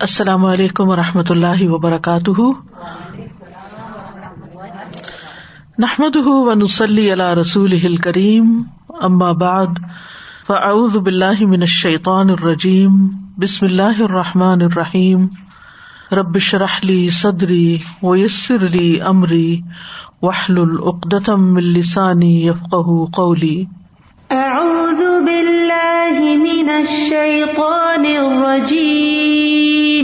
السلام علیکم و رحمۃ اللہ وبرکاتہ۔ نحمد و نسلی اللہ رسول کریم بعد، فاعوذ باللہ من الشیطان الرجیم، بسم اللہ الرحمٰن الرحیم۔ ربش رحلی صدری ویسر علی عمری وحل العقدم السانی یفق قولی۔ اعوذ باللہ من الشیطان الرجیم۔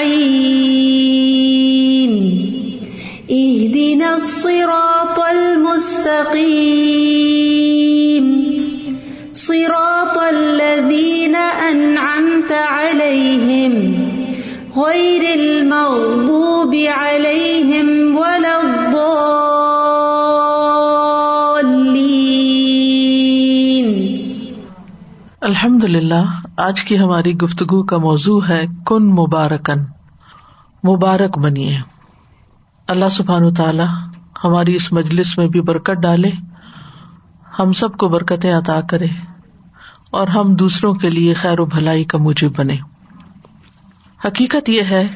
نستعین اہدنا الصراط المستقیم صراط الذین انعمت علیہم غیر المغضوب علیہم ولا الضالین الحمد للہ آج کی ہماری گفتگو کا موضوع ہے کن مبارکن۔ مبارک بنیے۔ اللہ سبحان تعالی ہماری اس مجلس میں بھی برکت ڈالے، ہم سب کو برکتیں عطا کرے اور ہم دوسروں کے لیے خیر و بھلائی کا موجب بنے۔ حقیقت یہ ہے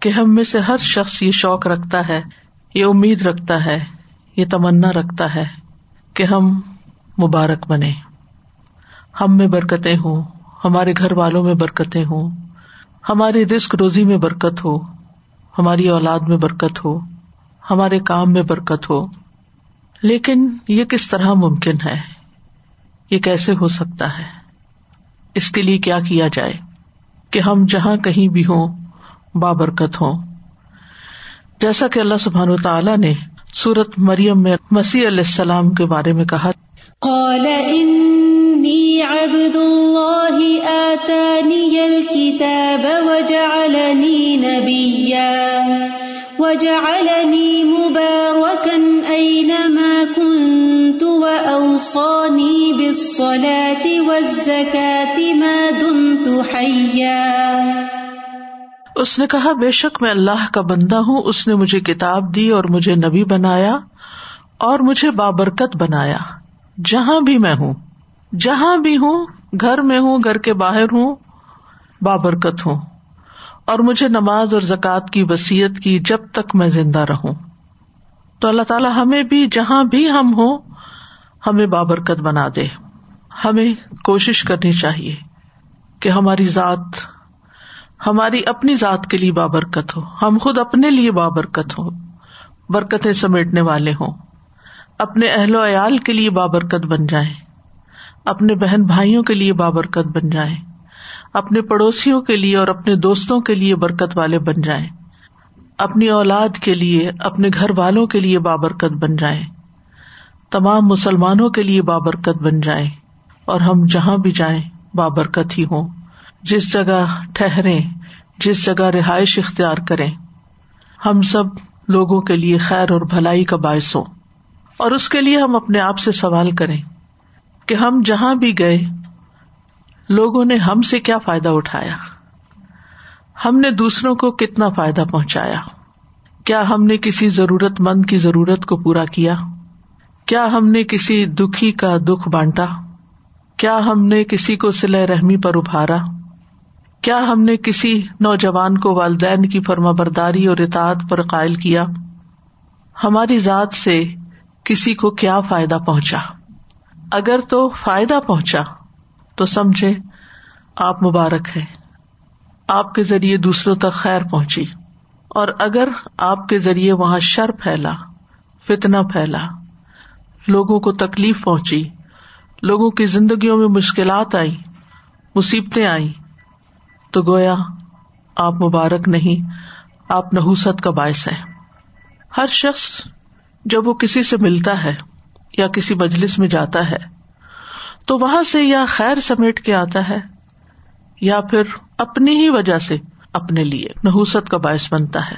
کہ ہم میں سے ہر شخص یہ شوق رکھتا ہے، یہ امید رکھتا ہے، یہ تمنا رکھتا ہے کہ ہم مبارک بنے۔ ہم میں برکتیں ہوں۔ ہمارے گھر والوں میں برکتیں ہوں۔ ہماری رسک روزی میں برکت ہو۔ ہماری اولاد میں برکت ہو۔ ہمارے کام میں برکت ہو۔ لیکن یہ کس طرح ممکن ہے؟ یہ کیسے ہو سکتا ہے؟ اس کے لیے کیا کیا جائے؟ کہ ہم جہاں کہیں بھی ہوں، بابرکت ہوں۔ جیسا کہ اللہ سبحان تعالیٰ نے سورت مریم میں مسیح علیہ السلام کے بارے میں کہا قال انی عبد اللہ آتانی الكتاب وجعلنی نبیا وجعلنی مبارکا اینما کنت واوصانی بالصلاة والزکاة ما دمت حیا اس نے کہا، بے شک میں اللہ کا بندہ ہوں، اس نے مجھے کتاب دی اور مجھے نبی بنایا اور مجھے بابرکت بنایا۔ جہاں بھی میں ہوں، جہاں بھی ہوں، گھر میں ہوں، گھر کے باہر ہوں، بابرکت ہوں۔ اور مجھے نماز اور زکوٰۃ کی وسیعت کی جب تک میں زندہ رہوں۔ تو اللہ تعالیٰ ہمیں بھی جہاں بھی ہم ہوں، ہمیں بابرکت بنا دے۔ ہمیں کوشش کرنی چاہیے کہ ہماری ذات، ہماری اپنی ذات کے لیے بابرکت ہو۔ ہم خود اپنے لیے بابرکت ہو برکتیں سمیٹنے والے ہوں۔ اپنے اہل و عیال کے لیے بابرکت بن جائیں اپنے بہن بھائیوں کے لیے بابرکت بن جائیں اپنے پڑوسیوں کے لیے اور اپنے دوستوں کے لیے برکت والے بن جائیں اپنی اولاد کے لیے، اپنے گھر والوں کے لیے بابرکت بن جائیں تمام مسلمانوں کے لیے بابرکت بن جائیں اور ہم جہاں بھی جائیں بابرکت ہی ہوں، جس جگہ ٹھہرے جس جگہ رہائش اختیار کریں، ہم سب لوگوں کے لیے خیر اور بھلائی کا باعث ہو اور اس کے لیے ہم اپنے آپ سے سوال کریں کہ ہم جہاں بھی گئے، لوگوں نے ہم سے کیا فائدہ اٹھایا؟ ہم نے دوسروں کو کتنا فائدہ پہنچایا؟ کیا ہم نے کسی ضرورت مند کی ضرورت کو پورا کیا؟ کیا ہم نے کسی دکھی کا دکھ بانٹا؟ کیا ہم نے کسی کو سلح رحمی پر ابھارا؟ کیا ہم نے کسی نوجوان کو والدین کی فرما برداری اور اطاعت پر قائل کیا؟ ہماری ذات سے کسی کو کیا فائدہ پہنچا؟ اگر تو فائدہ پہنچا، تو سمجھے آپ مبارک ہے آپ کے ذریعے دوسروں تک خیر پہنچی۔ اور اگر آپ کے ذریعے وہاں شر پھیلا فتنا پھیلا، لوگوں کو تکلیف پہنچی، لوگوں کی زندگیوں میں مشکلات آئی مصیبتیں آئی تو گویا آپ مبارک نہیں، آپ نحوست کا باعث ہے ہر شخص جب وہ کسی سے ملتا ہے یا کسی مجلس میں جاتا ہے، تو وہاں سے یا خیر سمیٹ کے آتا ہے یا پھر اپنی ہی وجہ سے اپنے لیے نحوست کا باعث بنتا ہے۔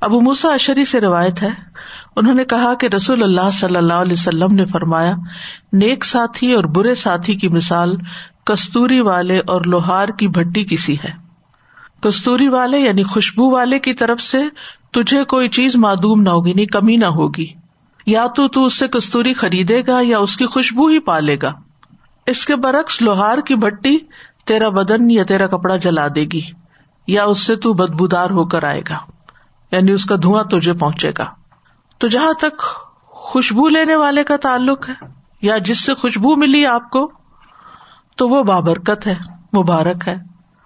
ابو موسا اشری سے روایت ہے، انہوں نے کہا کہ رسول اللہ صلی اللہ علیہ وسلم نے فرمایا، نیک ساتھی اور برے ساتھی کی مثال کستوری والے اور لوہار کی بھٹی کسی ہے۔ کستوری والے یعنی خوشبو والے کی طرف سے تجھے کوئی چیز معدوم نہ ہوگی، نہیں، کمی نہ ہوگی۔ یا تو تو اس سے کستوری خریدے گا یا اس کی خوشبو ہی پالے گا۔ اس کے برعکس لوہار کی بھٹی تیرا بدن یا تیرا کپڑا جلا دے گی یا اس سے تو بدبودار ہو کر آئے گا۔ یعنی اس کا دھواں تجھے پہنچے گا۔ تو جہاں تک خوشبو لینے والے کا تعلق ہے یا جس سے خوشبو ملی آپ کو، تو وہ بابرکت ہے، مبارک ہے۔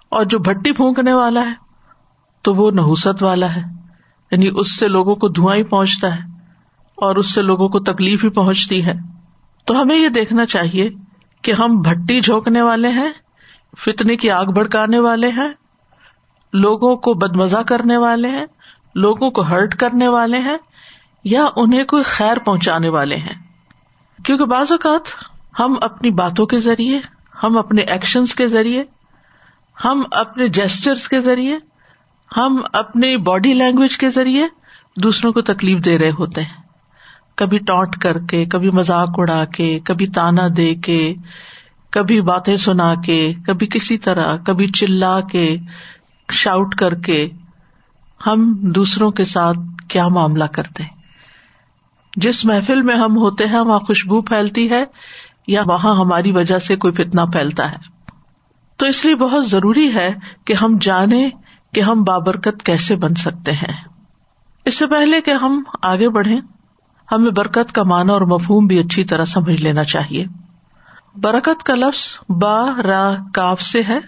اور جو بھٹی پھونکنے والا ہے، تو وہ نحوست والا ہے۔ یعنی اس سے لوگوں کو دھواں ہی پہنچتا ہے۔ اور اس سے لوگوں کو تکلیف ہی پہنچتی ہے۔ تو ہمیں یہ دیکھنا چاہیے کہ ہم بھٹی جھونکنے والے ہیں، فتنے کی آگ بڑکانے والے ہیں، لوگوں کو بدمزہ کرنے والے ہیں، لوگوں کو ہرٹ کرنے والے ہیں، یا انہیں کوئی خیر پہنچانے والے ہیں۔ کیونکہ بعض اوقات ہم اپنی باتوں کے ذریعے، ہم اپنے ایکشنس کے ذریعے، ہم اپنے جیسچرس کے ذریعے، ہم اپنی باڈی لینگویج کے ذریعے دوسروں کو تکلیف دے رہے ہوتے ہیں۔ کبھی ٹانٹ کر کے، کبھی مزاق اڑا کے، کبھی تانا دے کے، کبھی باتیں سنا کے، کبھی کسی طرح، کبھی چلا کے، شاؤٹ کر کے ہم دوسروں کے ساتھ کیا معاملہ کرتے ہیں؟ جس محفل میں ہم ہوتے ہیں، وہاں خوشبو پھیلتی ہے یا وہاں ہماری وجہ سے کوئی فتنا پھیلتا ہے؟ تو اس لیے بہت ضروری ہے کہ ہم جانے کہ ہم بابرکت کیسے بن سکتے ہیں۔ اس سے پہلے کہ ہم آگے بڑھیں ہمیں برکت کا معنی اور مفہوم بھی اچھی طرح سمجھ لینا چاہیے۔ برکت کا لفظ با را کاف سے ہے۔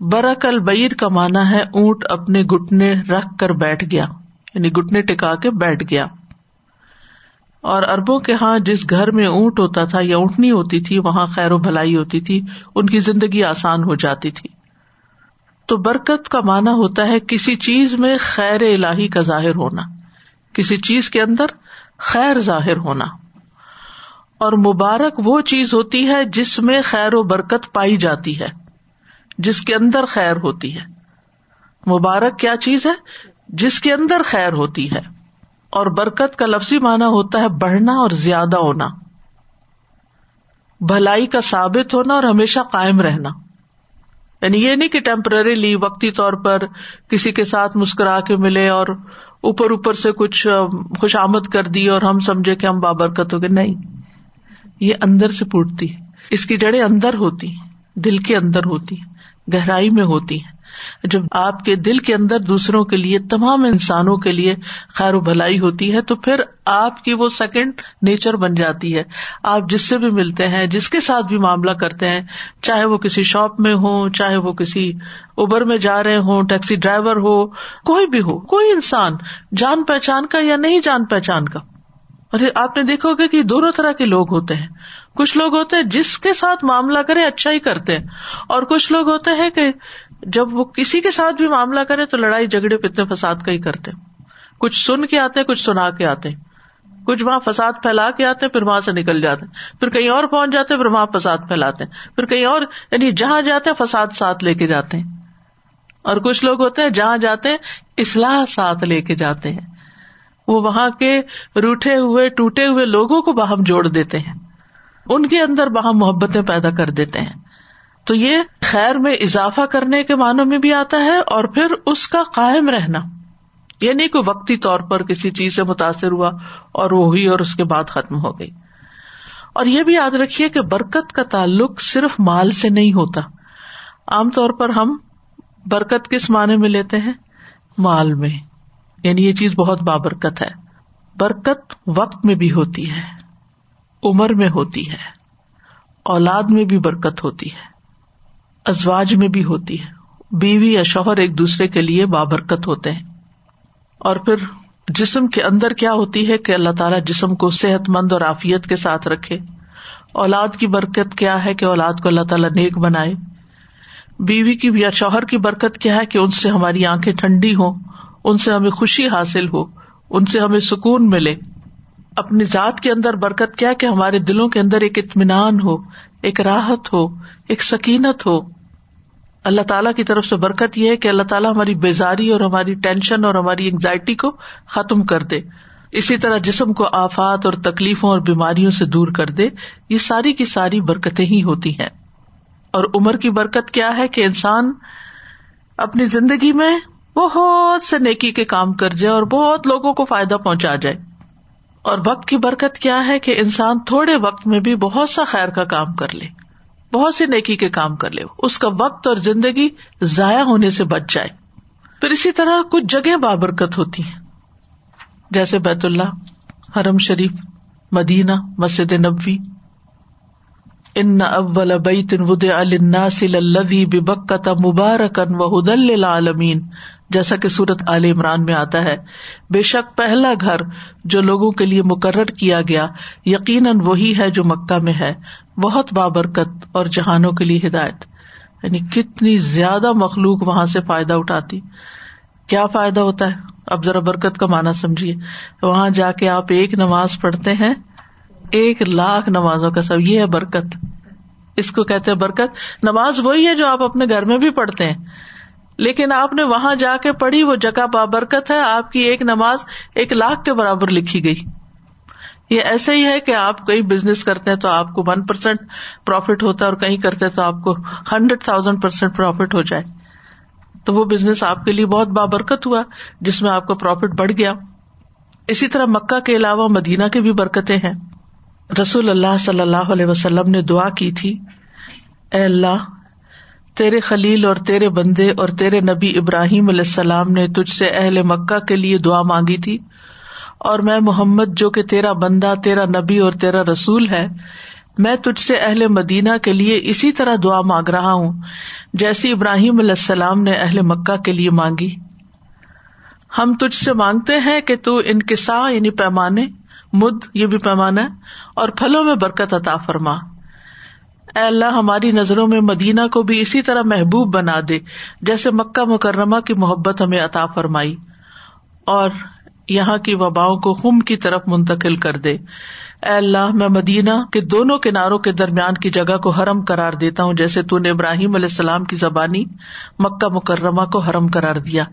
برک البیر کا مانا ہے اونٹ اپنے گٹنے رکھ کر بیٹھ گیا یعنی گٹنے ٹکا کے بیٹھ گیا۔ اور اربوں کے ہاں جس گھر میں اونٹ ہوتا تھا یا اونٹنی ہوتی تھی، وہاں خیر و بھلائی ہوتی تھی، ان کی زندگی آسان ہو جاتی تھی۔ تو برکت کا مانا ہوتا ہے کسی چیز میں خیر الہی کا ظاہر ہونا۔ کسی چیز کے اندر خیر ظاہر ہونا۔ اور مبارک وہ چیز ہوتی ہے جس میں خیر و برکت پائی جاتی ہے، جس کے اندر خیر ہوتی ہے۔ مبارک کیا چیز ہے؟ جس کے اندر خیر ہوتی ہے۔ اور برکت کا لفظی مانا ہوتا ہے بڑھنا اور زیادہ ہونا۔ بھلائی کا ثابت ہونا اور ہمیشہ قائم رہنا۔ یعنی یہ نہیں کہ ٹیمپرریلی وقتی طور پر کسی کے ساتھ مسکرا کے ملے اور اوپر اوپر سے کچھ خوش آمد کر دی اور ہم سمجھے کہ ہم بابرکت ہو گئے۔ نہیں، یہ اندر سے پوٹتی اس کی جڑیں اندر ہوتی دل کے اندر ہوتی گہرائی میں ہوتی ہے جب آپ کے دل کے اندر دوسروں کے لیے، تمام انسانوں کے لیے خیر و بھلائی ہوتی ہے، تو پھر آپ کی وہ سیکنڈ نیچر بن جاتی ہے۔ آپ جس سے بھی ملتے ہیں، جس کے ساتھ بھی معاملہ کرتے ہیں، چاہے وہ کسی شاپ میں ہو چاہے وہ کسی اوبر میں جا رہے ہوں ٹیکسی ڈرائیور ہو، کوئی بھی ہو، کوئی انسان جان پہچان کا یا نہیں جان پہچان کا۔ اور آپ نے دیکھو گے کہ دونوں طرح کے لوگ ہوتے ہیں۔ کچھ لوگ ہوتے ہیں جس کے ساتھ معاملہ کرے اچھا ہی کرتے ہیں۔ اور کچھ لوگ ہوتے ہیں کہ جب وہ کسی کے ساتھ بھی معاملہ کرے تو لڑائی جھگڑے پتنے فساد کا ہی کرتے کچھ سن کے آتے کچھ سنا کے آتے کچھ وہاں فساد پھیلا کے آتے پھر وہاں سے نکل جاتے پھر کہیں اور پہنچ جاتے پھر وہاں فساد پھیلاتے پھر کہیں اور یعنی جہاں جاتے فساد ساتھ لے کے جاتے ہیں۔ اور کچھ لوگ ہوتے ہیں، جہاں جاتے ہیں، اصلاح ساتھ لے کے جاتے ہیں۔ وہ وہاں کے روٹے ہوئے، ٹوٹے ہوئے لوگوں کو باہم جوڑ دیتے ہیں۔ ان کے اندر باہم محبتیں پیدا کر دیتے ہیں۔ تو یہ خیر میں اضافہ کرنے کے معنوں میں بھی آتا ہے اور پھر اس کا قائم رہنا یہ نہیں کوئی وقتی طور پر کسی چیز سے متاثر ہوا اور وہ ہوئی اور اس کے بعد ختم ہو گئی۔ اور یہ بھی یاد رکھیے کہ برکت کا تعلق صرف مال سے نہیں ہوتا۔ عام طور پر ہم برکت کس معنی میں لیتے ہیں؟ مال میں۔ یعنی یہ چیز بہت بابرکت ہے۔ برکت وقت میں بھی ہوتی ہے، عمر میں ہوتی ہے، اولاد میں بھی برکت ہوتی ہے۔ ازواج میں بھی ہوتی ہے۔ بیوی یا شوہر ایک دوسرے کے لیے بابرکت ہوتے ہیں۔ اور پھر جسم کے اندر کیا ہوتی ہے کہ اللہ تعالیٰ جسم کو صحت مند اور آفیت کے ساتھ رکھے۔ اولاد کی برکت کیا ہے کہ اولاد کو اللہ تعالیٰ نیک بنائے۔ بیوی کی یا شوہر کی برکت کیا ہے کہ ان سے ہماری آنکھیں ٹھنڈی ہو ان سے ہمیں خوشی حاصل ہو، ان سے ہمیں سکون ملے۔ اپنی ذات کے اندر برکت کیا کہ ہمارے دلوں کے اندر ایک اطمینان ہو، ایک راحت ہو، ایک سکینت ہو۔ اللہ تعالیٰ کی طرف سے برکت یہ ہے کہ اللہ تعالیٰ ہماری بیزاری اور ہماری ٹینشن اور ہماری انگزائٹی کو ختم کر دے۔ اسی طرح جسم کو آفات اور تکلیفوں اور بیماریوں سے دور کر دے۔ یہ ساری کی ساری برکتیں ہی ہوتی ہیں۔ اور عمر کی برکت کیا ہے کہ انسان اپنی زندگی میں بہت سے نیکی کے کام کر جائے اور بہت لوگوں کو فائدہ پہنچا جائے۔ اور وقت کی برکت کیا ہے کہ انسان تھوڑے وقت میں بھی بہت سا خیر کا کام کر لے۔ بہت سی نیکی کے کام کر لے۔ اس کا وقت اور زندگی ضائع ہونے سے بچ جائے۔ پھر اسی طرح کچھ جگہ بابرکت ہوتی ہیں۔ جیسے بیت اللہ، حرم شریف، مدینہ، مسجد نبوی۔ ان اول بیت ود الناس للذی ببکۃ مبارکا وهدى للعالمین۔ جیسا کہ سورت عال عمران میں آتا ہے، بے شک پہلا گھر جو لوگوں کے لیے مقرر کیا گیا یقیناً وہی ہے جو مکہ میں ہے۔ بہت بابرکت اور جہانوں کے لیے ہدایت۔ یعنی کتنی زیادہ مخلوق وہاں سے فائدہ اٹھاتی۔ کیا فائدہ ہوتا ہے؟ اب ذرا برکت کا مانا سمجھیے۔ وہاں جا کے آپ ایک نماز پڑھتے ہیں، ایک لاکھ نمازوں کا سب، یہ ہے برکت۔ اس کو کہتے ہیں برکت۔ نماز وہی ہے جو آپ اپنے گھر میں بھی پڑھتے ہیں۔ لیکن آپ نے وہاں جا کے پڑھی، وہ جگہ بابرکت ہے، آپ کی ایک نماز ایک لاکھ کے برابر لکھی گئی۔ یہ ایسا ہی ہے کہ آپ کہیں بزنس کرتے ہیں تو آپ کو ون پرسینٹ پروفیٹ ہوتا ہے اور کہیں کرتے تو آپ کو ہنڈریڈ تھاؤزینڈ پرسینٹ پروفیٹ ہو جائے۔ تو وہ بزنس آپ کے لیے بہت بابرکت ہوا، جس میں آپ کا پروفیٹ بڑھ گیا۔ اسی طرح مکہ کے علاوہ مدینہ کی بھی برکتیں ہیں۔ رسول اللہ صلی اللہ علیہ وسلم نے دعا کی تھی، اے اللہ تیرے خلیل اور تیرے بندے اور تیرے نبی ابراہیم علیہ السلام نے تجھ سے اہل مکہ کے لیے دعا مانگی تھی۔ اور میں محمد جو کہ تیرا بندہ، تیرا نبی اور تیرا رسول ہے، میں تجھ سے اہل مدینہ کے لیے اسی طرح دعا مانگ رہا ہوں، جیسی ابراہیم علیہ السلام نے اہل مکہ کے لیے مانگی۔ ہم تجھ سے مانگتے ہیں کہ تو ان یعنی پیمانے، مد، یہ بھی پیمانہ، اور پھلوں میں برکت عطا فرما۔ اے اللہ ہماری نظروں میں مدینہ کو بھی اسی طرح محبوب بنا دے، جیسے مکہ مکرمہ کی محبت ہمیں عطا فرمائی، اور یہاں کی وباؤں کو خم کی طرف منتقل کر دے۔ اے اللہ، میں مدینہ کے دونوں کناروں کے درمیان کی جگہ کو حرم کرار دیتا ہوں، جیسے تو نے ابراہیم علیہ السلام کی زبانی مکہ مکرمہ کو حرم کرار دیا۔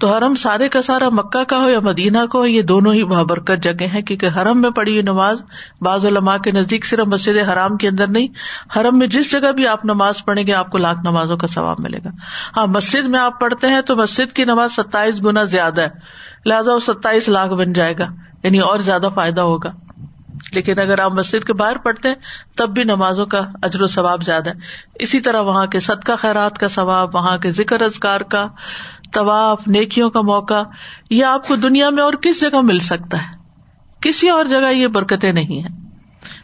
تو حرم سارے کا سارا مکہ کا ہو یا مدینہ کا ہو، یہ دونوں ہی بابرکت جگہ ہیں، کیونکہ حرم میں پڑی ہوئی نماز بعض علماء کے نزدیک صرف مسجد حرام کے اندر نہیں، حرم میں جس جگہ بھی آپ نماز پڑھیں گے، آپ کو لاکھ نمازوں کا ثواب ملے گا۔ ہاں مسجد میں آپ پڑھتے ہیں تو مسجد کی نماز ستائیس گنا زیادہ ہے، لہٰذا وہ ستائیس لاکھ بن جائے گا یعنی اور زیادہ فائدہ ہوگا۔ لیکن اگر آپ مسجد کے باہر پڑھتے ہیں، تب بھی نمازوں کا اجر و ثواب زیادہ ہے۔ اسی طرح وہاں کے صدقہ خیرات کا ثواب، وہاں کے ذکر ازگار کا طواف، نیکیوں کا موقع، یہ آپ کو دنیا میں اور کس جگہ مل سکتا ہے؟ کسی اور جگہ یہ برکتیں نہیں ہے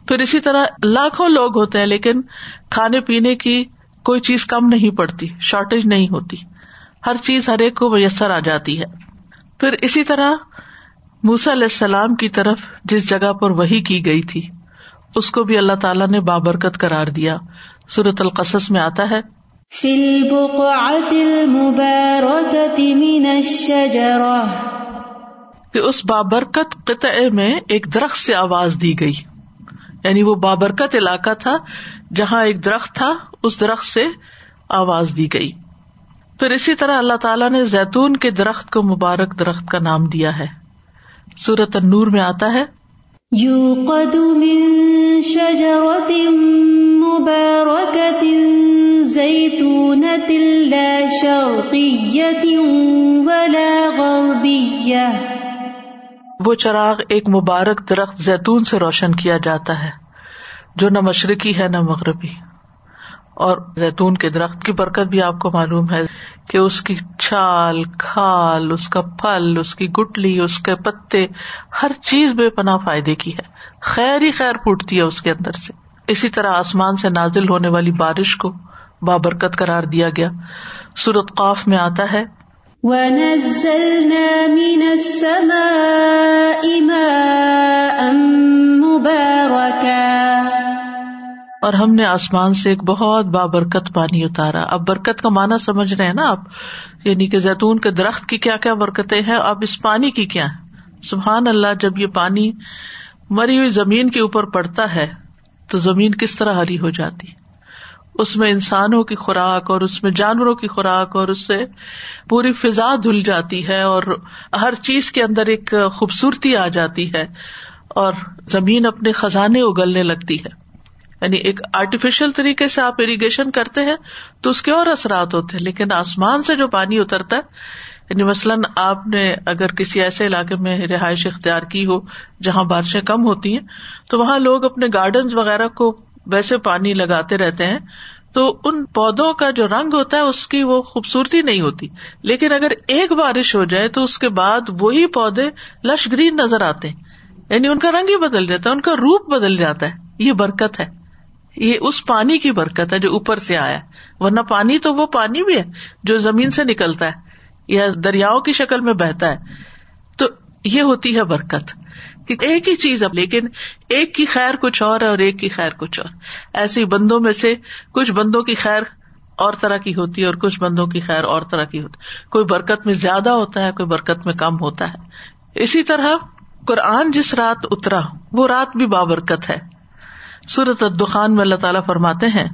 پھر اسی طرح لاکھوں لوگ ہوتے ہیں، لیکن کھانے پینے کی کوئی چیز کم نہیں پڑتی، شارٹیج نہیں ہوتی۔ ہر چیز ہر ایک کو میسر آ جاتی ہے۔ پھر اسی طرح موسا علیہ السلام کی طرف جس جگہ پر وہی کی گئی تھی، اس کو بھی اللہ تعالیٰ نے بابرکت قرار دیا۔ سورت القصص میں آتا ہے کہ اس بابرکت قطعے میں ایک درخت سے آواز دی گئی۔ یعنی وہ بابرکت علاقہ تھا جہاں ایک درخت تھا اس درخت سے آواز دی گئی۔ پھر اسی طرح اللہ تعالیٰ نے زیتون کے درخت کو مبارک درخت کا نام دیا ہے۔ سورت النور میں آتا ہے۔ وہ چراغ ایک مبارک درخت زیتون سے روشن کیا جاتا ہے، جو نہ مشرقی ہے نہ مغربی۔ اور زیتون کے درخت کی برکت بھی آپ کو معلوم ہے کہ اس کی چھال، کھال، اس کا پھل، اس کی گٹلی، اس کے پتے، ہر چیز بے پناہ فائدے کی ہے۔ خیر ہی خیر پھوٹتی ہے اس کے اندر سے۔ اسی طرح آسمان سے نازل ہونے والی بارش کو بابرکت قرار دیا گیا۔ سورت قاف میں آتا ہے۔ اور ہم نے آسمان سے ایک بہت بابرکت پانی اتارا۔ اب برکت کا مانا سمجھ رہے ہیں نا آپ؟ یعنی کہ زیتون کے درخت کی کیا کیا برکتیں ہیں اب اس پانی کی کیا سبحان اللہ جب یہ پانی مری ہوئی زمین کے اوپر پڑتا ہے تو زمین کس طرح ہری ہو جاتی؟ اس میں انسانوں کی خوراک اور اس میں جانوروں کی خوراک اور اس سے پوری فضا دھل جاتی ہے اور ہر چیز کے اندر ایک خوبصورتی آ جاتی ہے اور زمین اپنے خزانے اگلنے لگتی ہے۔ یعنی ایک آرٹیفیشل طریقے سے آپ اریگیشن کرتے ہیں تو اس کے اور اثرات ہوتے ہیں، لیکن آسمان سے جو پانی اترتا ہے یعنی مثلاً آپ نے اگر کسی ایسے علاقے میں رہائش اختیار کی ہو جہاں بارشیں کم ہوتی ہیں، تو وہاں لوگ اپنے گارڈن وغیرہ کو ویسے پانی لگاتے رہتے ہیں، تو ان پودوں کا جو رنگ ہوتا ہے، اس کی وہ خوبصورتی نہیں ہوتی۔ لیکن اگر ایک بارش ہو جائے، تو اس کے بعد وہی پودے لش گرین نظر آتے ہیں۔ یعنی ان کا رنگ ہی بدل جاتا ہے، ان کا روپ بدل جاتا ہے۔ یہ برکت ہے۔ یہ اس پانی کی برکت ہے جو اوپر سے آیا ورنہ پانی تو وہ پانی بھی ہے جو زمین سے نکلتا ہے یا دریاؤں کی شکل میں بہتا ہے۔ تو یہ ہوتی ہے برکت۔ ایک ہی چیز اب، لیکن ایک کی خیر کچھ اور ہے اور ایک کی خیر کچھ اور۔ ایسے بندوں میں سے کچھ بندوں کی خیر اور طرح کی ہوتی ہے اور کچھ بندوں کی خیر اور طرح کی ہوتی ہے۔ کوئی برکت میں زیادہ ہوتا ہے، کوئی برکت میں کم ہوتا ہے۔ اسی طرح قرآن جس رات اترا، وہ رات بھی بابرکت ہے۔ سورت الدخان میں اللہ تعالیٰ فرماتے ہیں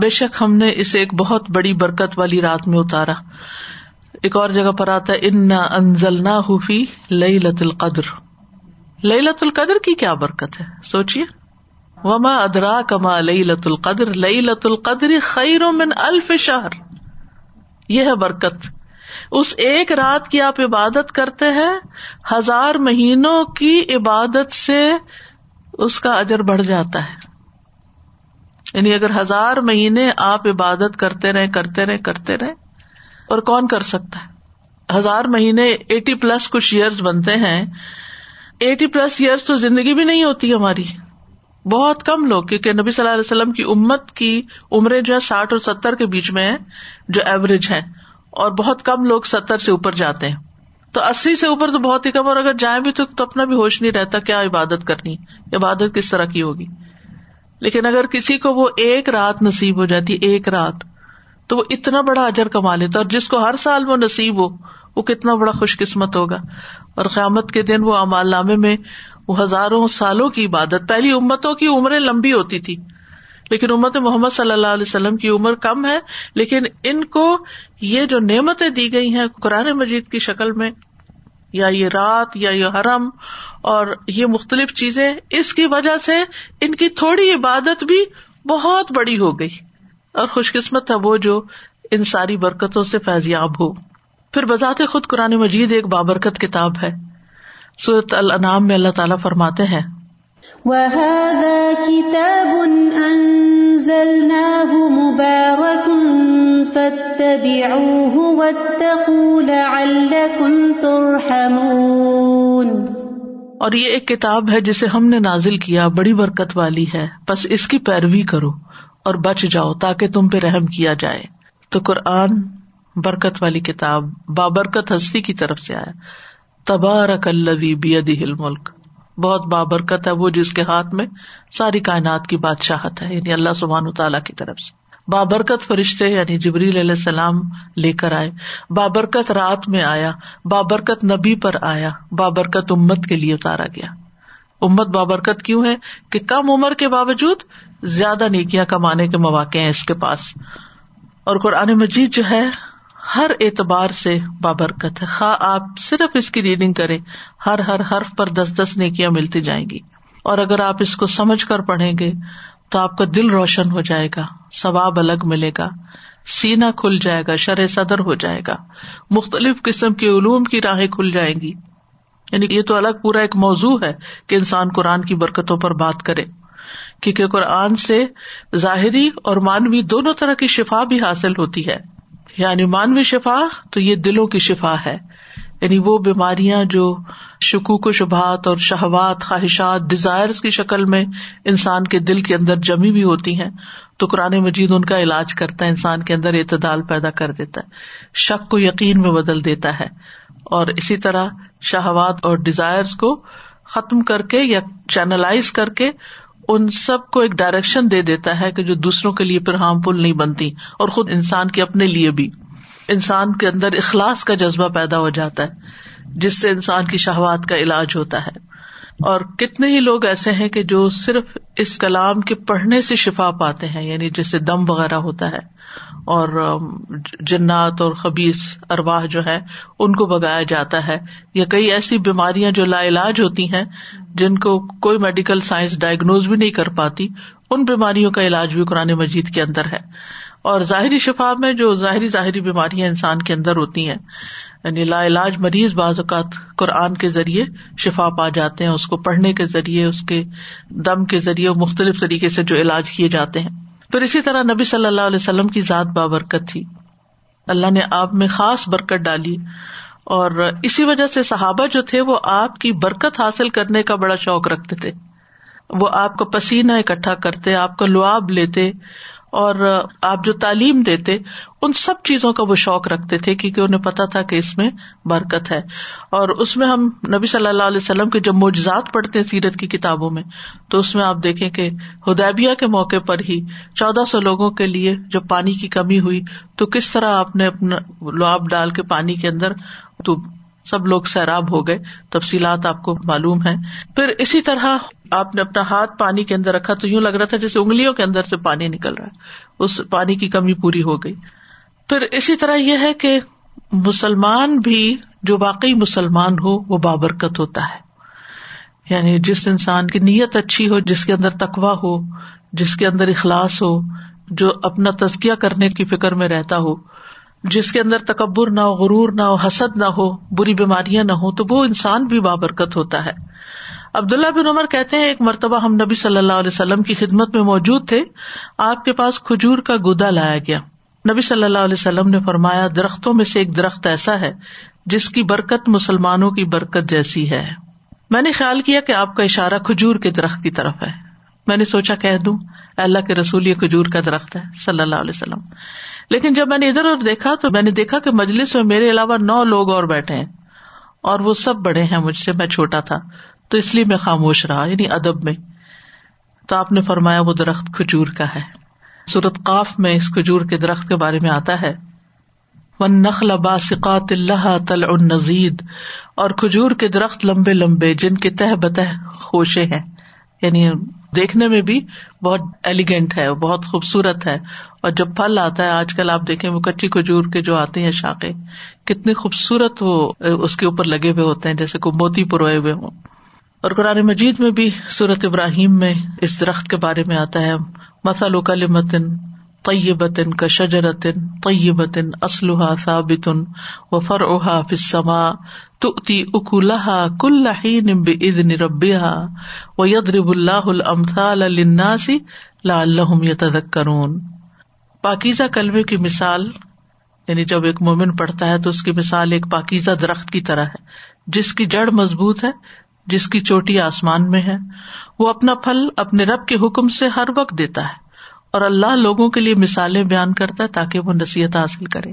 بے شک ہم نے اسے ایک بہت بڑی برکت والی رات میں اتارا۔ ایک اور جگہ پر آتا ہے ان انزل نہ فی لئی لت القدر لئی لت القدر کی کیا برکت ہے؟ سوچیے وما ادرا کما لئی لت القدر؟ لئی لت القدر خیر من الف شہر یہ ہے برکت۔ اس ایک رات کی آپ عبادت کرتے ہیں، ہزار مہینوں کی عبادت سے اس کا اجر بڑھ جاتا ہے۔ یعنی اگر ہزار مہینے آپ عبادت کرتے رہے کرتے رہے کرتے رہے، اور کون کر سکتا ہے؟ ہزار مہینے ایٹی پلس کچھ ایئرس بنتے ہیں۔ ایٹی پلس ایئرس تو زندگی بھی نہیں ہوتی ہماری۔ بہت کم لوگ، کیونکہ نبی صلی اللہ علیہ وسلم کی امت کی عمریں جو ہے ساٹھ اور ستر کے بیچ میں ہے جو ایوریج ہے اور بہت کم لوگ ستر سے اوپر جاتے ہیں۔ تو اسی سے اوپر تو بہت ہی کم، اور اگر جائیں بھی تو اپنا بھی ہوش نہیں رہتا، کیا عبادت کرنی؟ عبادت کس طرح کی ہوگی؟ لیکن اگر کسی کو وہ ایک رات نصیب ہو جاتی، ایک رات، تو وہ اتنا بڑا اجر کما لیتا اور جس کو ہر سال وہ نصیب ہو، وہ کتنا بڑا خوش قسمت ہوگا۔ اور قیامت کے دن وہ امال نامے میں وہ ہزاروں سالوں کی عبادت، پہلی امتوں کی عمریں لمبی ہوتی تھی، لیکن امت محمد صلی اللہ علیہ وسلم کی عمر کم ہے، لیکن ان کو یہ جو نعمتیں دی گئی ہیں قرآن مجید کی شکل میں یا یہ رات یا یہ حرم اور یہ مختلف چیزیں، اس کی وجہ سے ان کی تھوڑی عبادت بھی بہت بڑی ہو گئی۔ اور خوش قسمت ہے وہ جو ان ساری برکتوں سے فیضیاب ہو۔ پھر بذات خود قرآن مجید ایک بابرکت کتاب ہے۔ سورت الانعام میں اللہ تعالیٰ فرماتے ہیں۔ اور یہ ایک کتاب ہے جسے ہم نے نازل کیا، بڑی برکت والی ہے۔ بس اس کی پیروی کرو اور بچ جاؤ تاکہ تم پہ رحم کیا جائے۔ تو قرآن برکت والی کتاب بابرکت ہستی کی طرف سے آیا۔ تبارک الوی ہل ملک بہت بابرکت ہے وہ جس کے ہاتھ میں ساری کائنات کی بادشاہت ہے یعنی اللہ سبحان تعالیٰ کی طرف سے۔ بابرکت فرشتے یعنی جبریل علیہ السلام لے کر آئے۔ بابرکت رات میں آیا، بابرکت نبی پر آیا، بابرکت امت کے لیے اتارا گیا۔ امت بابرکت کیوں ہے؟ کہ کم عمر کے باوجود زیادہ نیکیاں کمانے کے مواقع ہیں اس کے پاس۔ اور قرآن مجید جو ہے، ہر اعتبار سے بابرکت ہے۔ خواہ آپ صرف اس کی ریڈنگ کرے ہر ہر حرف پر دس دس نیکیاں ملتی جائیں گی۔ اور اگر آپ اس کو سمجھ کر پڑھیں گے تو آپ کا دل روشن ہو جائے گا، ثواب الگ ملے گا سینا کھل جائے گا، شرح صدر ہو جائے گا، مختلف قسم کے علوم کی راہیں کھل جائیں گی۔ یعنی یہ تو الگ پورا ایک موضوع ہے کہ انسان قرآن کی برکتوں پر بات کرے۔ کیونکہ قرآن سے ظاہری اور مانوی دونوں طرح کی شفا بھی حاصل ہوتی ہے۔ یعنی مانوی شفا تو یہ دلوں کی شفا ہے۔ یعنی وہ بیماریاں جو شکوک و شبہات اور شہوات، خواہشات ڈیزائر کی شکل میں انسان کے دل کے اندر جمی بھی ہوتی ہیں، تو قرآن مجید ان کا علاج کرتا ہے، انسان کے اندر اعتدال پیدا کر دیتا ہے، شک کو یقین میں بدل دیتا ہے۔ اور اسی طرح شہوات اور ڈیزائر کو ختم کر کے یا چینلائز کر کے ان سب کو ایک ڈائریکشن دے دیتا ہے کہ جو دوسروں کے لیے پھر ہارمفل نہیں بنتی اور خود انسان کے اپنے لیے بھی۔ انسان کے اندر اخلاص کا جذبہ پیدا ہو جاتا ہے، جس سے انسان کی شہوات کا علاج ہوتا ہے۔ اور کتنے ہی لوگ ایسے ہیں کہ جو صرف اس کلام کے پڑھنے سے شفا پاتے ہیں یعنی جیسے دم وغیرہ ہوتا ہے۔ اور جنات اور خبیص ارواہ جو ہے ان کو بگایا جاتا ہے۔ یا کئی ایسی بیماریاں جو لا علاج ہوتی ہیں، جن کو کوئی میڈیکل سائنس ڈائگنوز بھی نہیں کر پاتی، ان بیماریوں کا علاج بھی قرآن مجید کے اندر ہے۔ اور ظاہری شفا میں جو ظاہری ظاہری بیماریاں انسان کے اندر ہوتی ہیں یعنی لا علاج مریض بعض اوقات قرآن کے ذریعے شفا پا جاتے ہیں، اس کو پڑھنے کے ذریعے، اس کے دم کے ذریعے، مختلف طریقے سے جو علاج کیے جاتے ہیں۔ پھر اسی طرح نبی صلی اللہ علیہ وسلم کی ذات بابرکت تھی۔ اللہ نے آپ میں خاص برکت ڈالی۔ اور اسی وجہ سے صحابہ جو تھے، وہ آپ کی برکت حاصل کرنے کا بڑا شوق رکھتے تھے۔ وہ آپ کا پسینہ اکٹھا کرتے، آپ کا لعاب لیتے اور آپ جو تعلیم دیتے، ان سب چیزوں کا وہ شوق رکھتے تھے کیونکہ انہیں پتا تھا کہ اس میں برکت ہے۔ اور اس میں ہم نبی صلی اللہ علیہ وسلم کے جب موجزات پڑھتے ہیں سیرت کی کتابوں میں، تو اس میں آپ دیکھیں کہ ہدیبیہ کے موقع پر ہی چودہ سو لوگوں کے لیے جب پانی کی کمی ہوئی، تو کس طرح آپ نے اپنا لعاب ڈال کے پانی کے اندر تو سب لوگ سیراب ہو گئے، تفصیلات آپ کو معلوم ہے پھر اسی طرح آپ نے اپنا ہاتھ پانی کے اندر رکھا تو یوں لگ رہا تھا جیسے انگلیوں کے اندر سے پانی نکل رہا ہے۔ اس پانی کی کمی پوری ہو گئی۔ پھر اسی طرح یہ ہے کہ مسلمان بھی جو واقعی مسلمان ہو، وہ بابرکت ہوتا ہے۔ یعنی جس انسان کی نیت اچھی ہو، جس کے اندر تقوا ہو، جس کے اندر اخلاص ہو، جو اپنا تزکیہ کرنے کی فکر میں رہتا ہو جس کے اندر تکبر نہ ہو، غرور نہ ہو، حسد نہ ہو، بری بیماریاں نہ ہو تو وہ انسان بھی بابرکت ہوتا ہے۔ عبداللہ بن عمر کہتے ہیں، ایک مرتبہ ہم نبی صلی اللہ علیہ وسلم کی خدمت میں موجود تھے، آپ کے پاس کھجور کا گدا لایا گیا۔ نبی صلی اللہ علیہ وسلم نے فرمایا، درختوں میں سے ایک درخت ایسا ہے، جس کی برکت مسلمانوں کی برکت جیسی ہے۔ میں نے خیال کیا کہ آپ کا اشارہ کھجور کے درخت کی طرف ہے۔ میں نے سوچا، کہہ دوں اللہ کے رسول، یہ کھجور کا درخت ہے، صلی اللہ علیہ وسلم۔ لیکن جب میں نے ادھر ادھر دیکھا تو میں نے دیکھا کہ مجلس میں میرے علاوہ نو لوگ اور بیٹھے ہیں اور وہ سب بڑے ہیں مجھ سے، میں چھوٹا تھا۔ تو اس لیے میں خاموش رہا یعنی ادب میں۔ تو آپ نے فرمایا وہ درخت کھجور کا ہے۔ سورت قاف میں اس کھجور کے درخت کے بارے میں آتا ہے۔ ون نخل باسقات اللہ تل نزید اور کھجور کے درخت لمبے لمبے جن کے تہ بتہ خوشے ہیں۔ یعنی دیکھنے میں بھی بہت ایلیگینٹ ہے، بہت خوبصورت ہے۔ اور جب پھل آتا ہے، آج کل آپ دیکھیں وہ کچی کھجور کے جو آتے ہیں شاخے کتنی خوبصورت وہ اس کے اوپر لگے ہوئے ہوتے ہیں، جیسے کو موتی پروئے ہوئے ہوں۔ اور قرآن مجید میں بھی صورت ابراہیم میں اس درخت کے بارے میں آتا ہے۔ مسا لوکل متن طیبتن کا شجرتن طیبتن اسلحہ ثابتن و فر اوہا فسما تؤتی اکلہا کل حین بإذن ربها ويضرب الله الامثال للناس لعلهم يتذكرون پاکیزہ کلمے کی مثال یعنی جب ایک مومن پڑھتا ہے تو اس کی مثال ایک پاکیزہ درخت کی طرح ہے، جس کی جڑ مضبوط ہے، جس کی چوٹی آسمان میں ہے، وہ اپنا پھل اپنے رب کے حکم سے ہر وقت دیتا ہے۔ اور اللہ لوگوں کے لیے مثالیں بیان کرتا ہے تاکہ وہ نصیحت حاصل کرے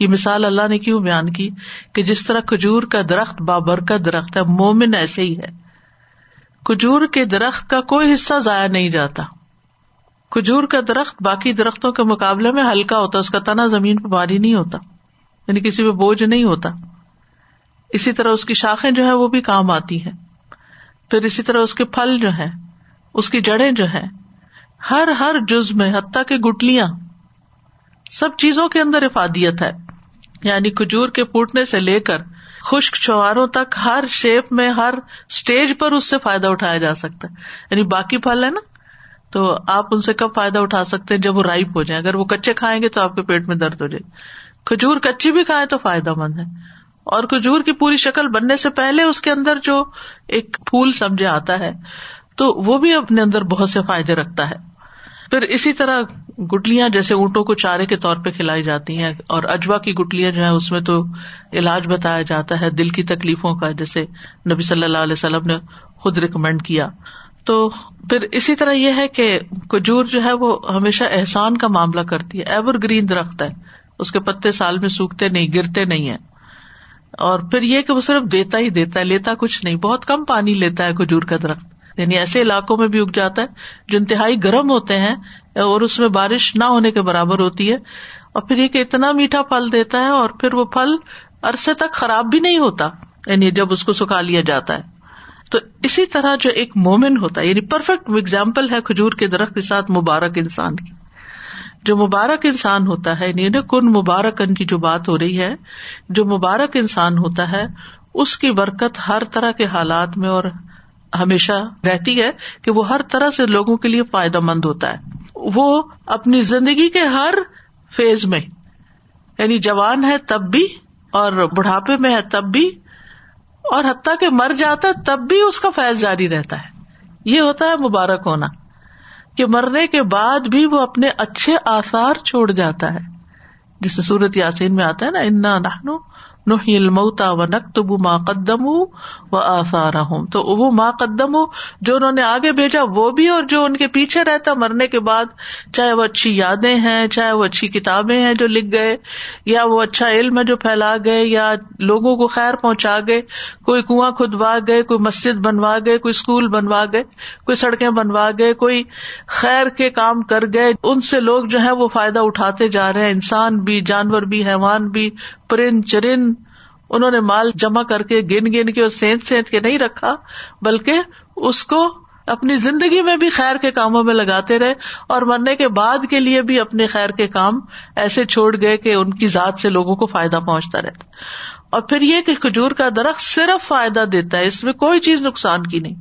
یہ مثال اللہ نے کیوں بیان کی؟ کہ جس طرح کھجور کا درخت بابر کا درخت ہے، مومن ایسے ہی ہے۔ کھجور کے درخت کا کوئی حصہ ضائع نہیں جاتا۔ کھجور کا درخت باقی درختوں کے مقابلے میں ہلکا ہوتا، اس کا تنا زمین پہ بھاری نہیں ہوتا یعنی کسی پہ بوجھ نہیں ہوتا۔ اسی طرح اس کی شاخیں جو ہے وہ بھی کام آتی ہیں۔ پھر اسی طرح اس کے پھل جو ہے اس کی جڑیں جو ہے ہر ہر جز میں، حتیٰ کے گٹلیاں، سب چیزوں کے اندر افادیت ہے۔ یعنی کھجور کے پوٹنے سے لے کر خشک چواروں تک ہر شیپ میں، ہر اسٹیج پر اس سے فائدہ اٹھایا جا سکتا ہے۔ یعنی باقی پھل ہے نا، تو آپ ان سے کب فائدہ اٹھا سکتے ہیں؟ جب وہ رائپ ہو جائیں۔ اگر وہ کچے کھائیں گے تو آپ کے پیٹ میں درد ہو جائے۔ کھجور کچی بھی کھائے تو فائدہ مند ہے۔ اور کھجور کی پوری شکل بننے سے پہلے اس کے اندر جو ایک پھول سمجھے آتا ہے، تو وہ بھی اپنے اندر بہت سے فائدے رکھتا ہے۔ پھر اسی طرح گٹلیاں جیسے اونٹوں کو چارے کے طور پہ کھلائی جاتی ہیں اور اجوا کی گٹلیاں جو ہے اس میں تو علاج بتایا جاتا ہے دل کی تکلیفوں کا، جیسے نبی صلی اللہ علیہ وسلم نے خود ریکمینڈ کیا۔ تو پھر اسی طرح یہ ہے کہ کھجور جو ہے وہ ہمیشہ احسان کا معاملہ کرتی ہے ایور گرین درخت ہے۔ اس کے پتے سال میں سوکھتے نہیں، گرتے نہیں ہے اور پھر یہ کہ وہ صرف دیتا ہی دیتا ہے، لیتا کچھ نہیں، بہت کم پانی لیتا ہے کھجور کا درخت۔ یعنی ایسے علاقوں میں بھی اگ جاتا ہے جو انتہائی گرم ہوتے ہیں اور اس میں بارش نہ ہونے کے برابر ہوتی ہے اور پھر یہ کہ اتنا میٹھا پھل دیتا ہے اور پھر وہ پھل عرصے تک خراب بھی نہیں ہوتا یعنی جب اس کو سکھا لیا جاتا ہے۔ تو اسی طرح جو ایک مومن ہوتا ہے یعنی پرفیکٹ اگزامپل ہے کھجور کے درخت کے ساتھ مبارک انسان کی۔ جو مبارک انسان ہوتا ہے یعنی کن مبارک ان کی جو بات ہو رہی ہے، جو مبارک انسان ہوتا ہے، اس کی برکت ہر طرح کے حالات میں اور ہمیشہ رہتی ہے کہ وہ ہر طرح سے لوگوں کے لیے فائدہ مند ہوتا ہے۔ وہ اپنی زندگی کے ہر فیز میں یعنی جوان ہے تب بھی اور بڑھاپے میں ہے تب بھی، اور حتیٰ کہ مر جاتا ہے تب بھی اس کا فیض جاری رہتا ہے۔ یہ ہوتا ہے مبارک ہونا، کہ مرنے کے بعد بھی وہ اپنے اچھے آثار چھوڑ جاتا ہے۔ جسے سورت یاسین میں آتا ہے نا، انا نہنو الموتا و نقتب ما قدم و آسار ہوں تو وہ ماں قدم ہو جو انہوں نے آگے بھیجا، وہ بھی اور جو ان کے پیچھے رہتا مرنے کے بعد، چاہے وہ اچھی یادیں ہیں، چاہے وہ اچھی کتابیں ہیں جو لکھ گئے، یا وہ اچھا علم ہے جو پھیلا گئے، یا لوگوں کو خیر پہنچا گئے، کوئی کنواں کھدوا گئے، کوئی مسجد بنوا گئے، کوئی اسکول بنوا گئے، کوئی سڑکیں بنوا گئے، کوئی خیر کے کام کر گئے، ان سے لوگ جو ہے وہ فائدہ اٹھاتے جا رہے ہیں۔ انسان بھی، جانور بھی، حیوان بھی پرند چرند انہوں نے مال جمع کر کے گن گن کے اور سینت سینت کے نہیں رکھا، بلکہ اس کو اپنی زندگی میں بھی خیر کے کاموں میں لگاتے رہے اور مرنے کے بعد کے لیے بھی اپنے خیر کے کام ایسے چھوڑ گئے کہ ان کی ذات سے لوگوں کو فائدہ پہنچتا رہتا۔ اور پھر یہ کہ کھجور کا درخت صرف فائدہ دیتا ہے، اس میں کوئی چیز نقصان کی نہیں۔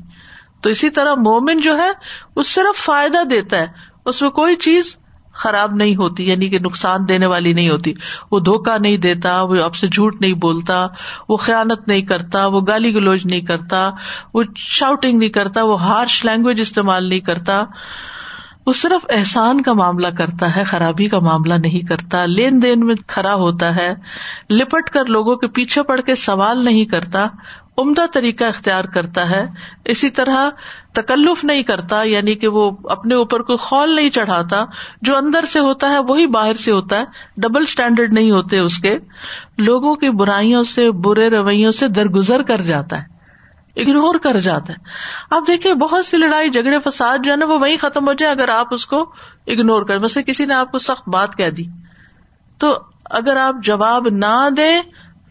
تو اسی طرح مومن جو ہے، وہ صرف فائدہ دیتا ہے، اس میں کوئی چیز خراب نہیں ہوتی یعنی کہ نقصان دینے والی نہیں ہوتی۔ وہ دھوکا نہیں دیتا، وہ آپ سے جھوٹ نہیں بولتا، وہ خیالت نہیں کرتا، وہ گالی گلوچ نہیں کرتا، وہ شاؤٹنگ نہیں کرتا، وہ ہارش لینگویج استعمال نہیں کرتا۔ وہ صرف احسان کا معاملہ کرتا ہے، خرابی کا معاملہ نہیں کرتا۔ لین دین میں کھڑا ہوتا ہے، لپٹ کر لوگوں کے پیچھے پڑ کے سوال نہیں کرتا۔ عمدہ طریقہ اختیار کرتا ہے، اسی طرح تکلف نہیں کرتا یعنی کہ وہ اپنے اوپر کوئی خول نہیں چڑھاتا، جو اندر سے ہوتا ہے وہی باہر سے ہوتا ہے ڈبل اسٹینڈرڈ نہیں ہوتے اس کے۔ لوگوں کی برائیوں سے، برے رویوں سے درگزر کر جاتا ہے اگنور کر جاتا ہے۔ آپ دیکھیں، بہت سی لڑائی، جھگڑے، فساد جو ہے نا، وہ وہیں ختم ہو جائے اگر آپ اس کو اگنور کر ویسے کسی نے آپ کو سخت بات کہہ دی۔ تو اگر آپ جواب نہ دیں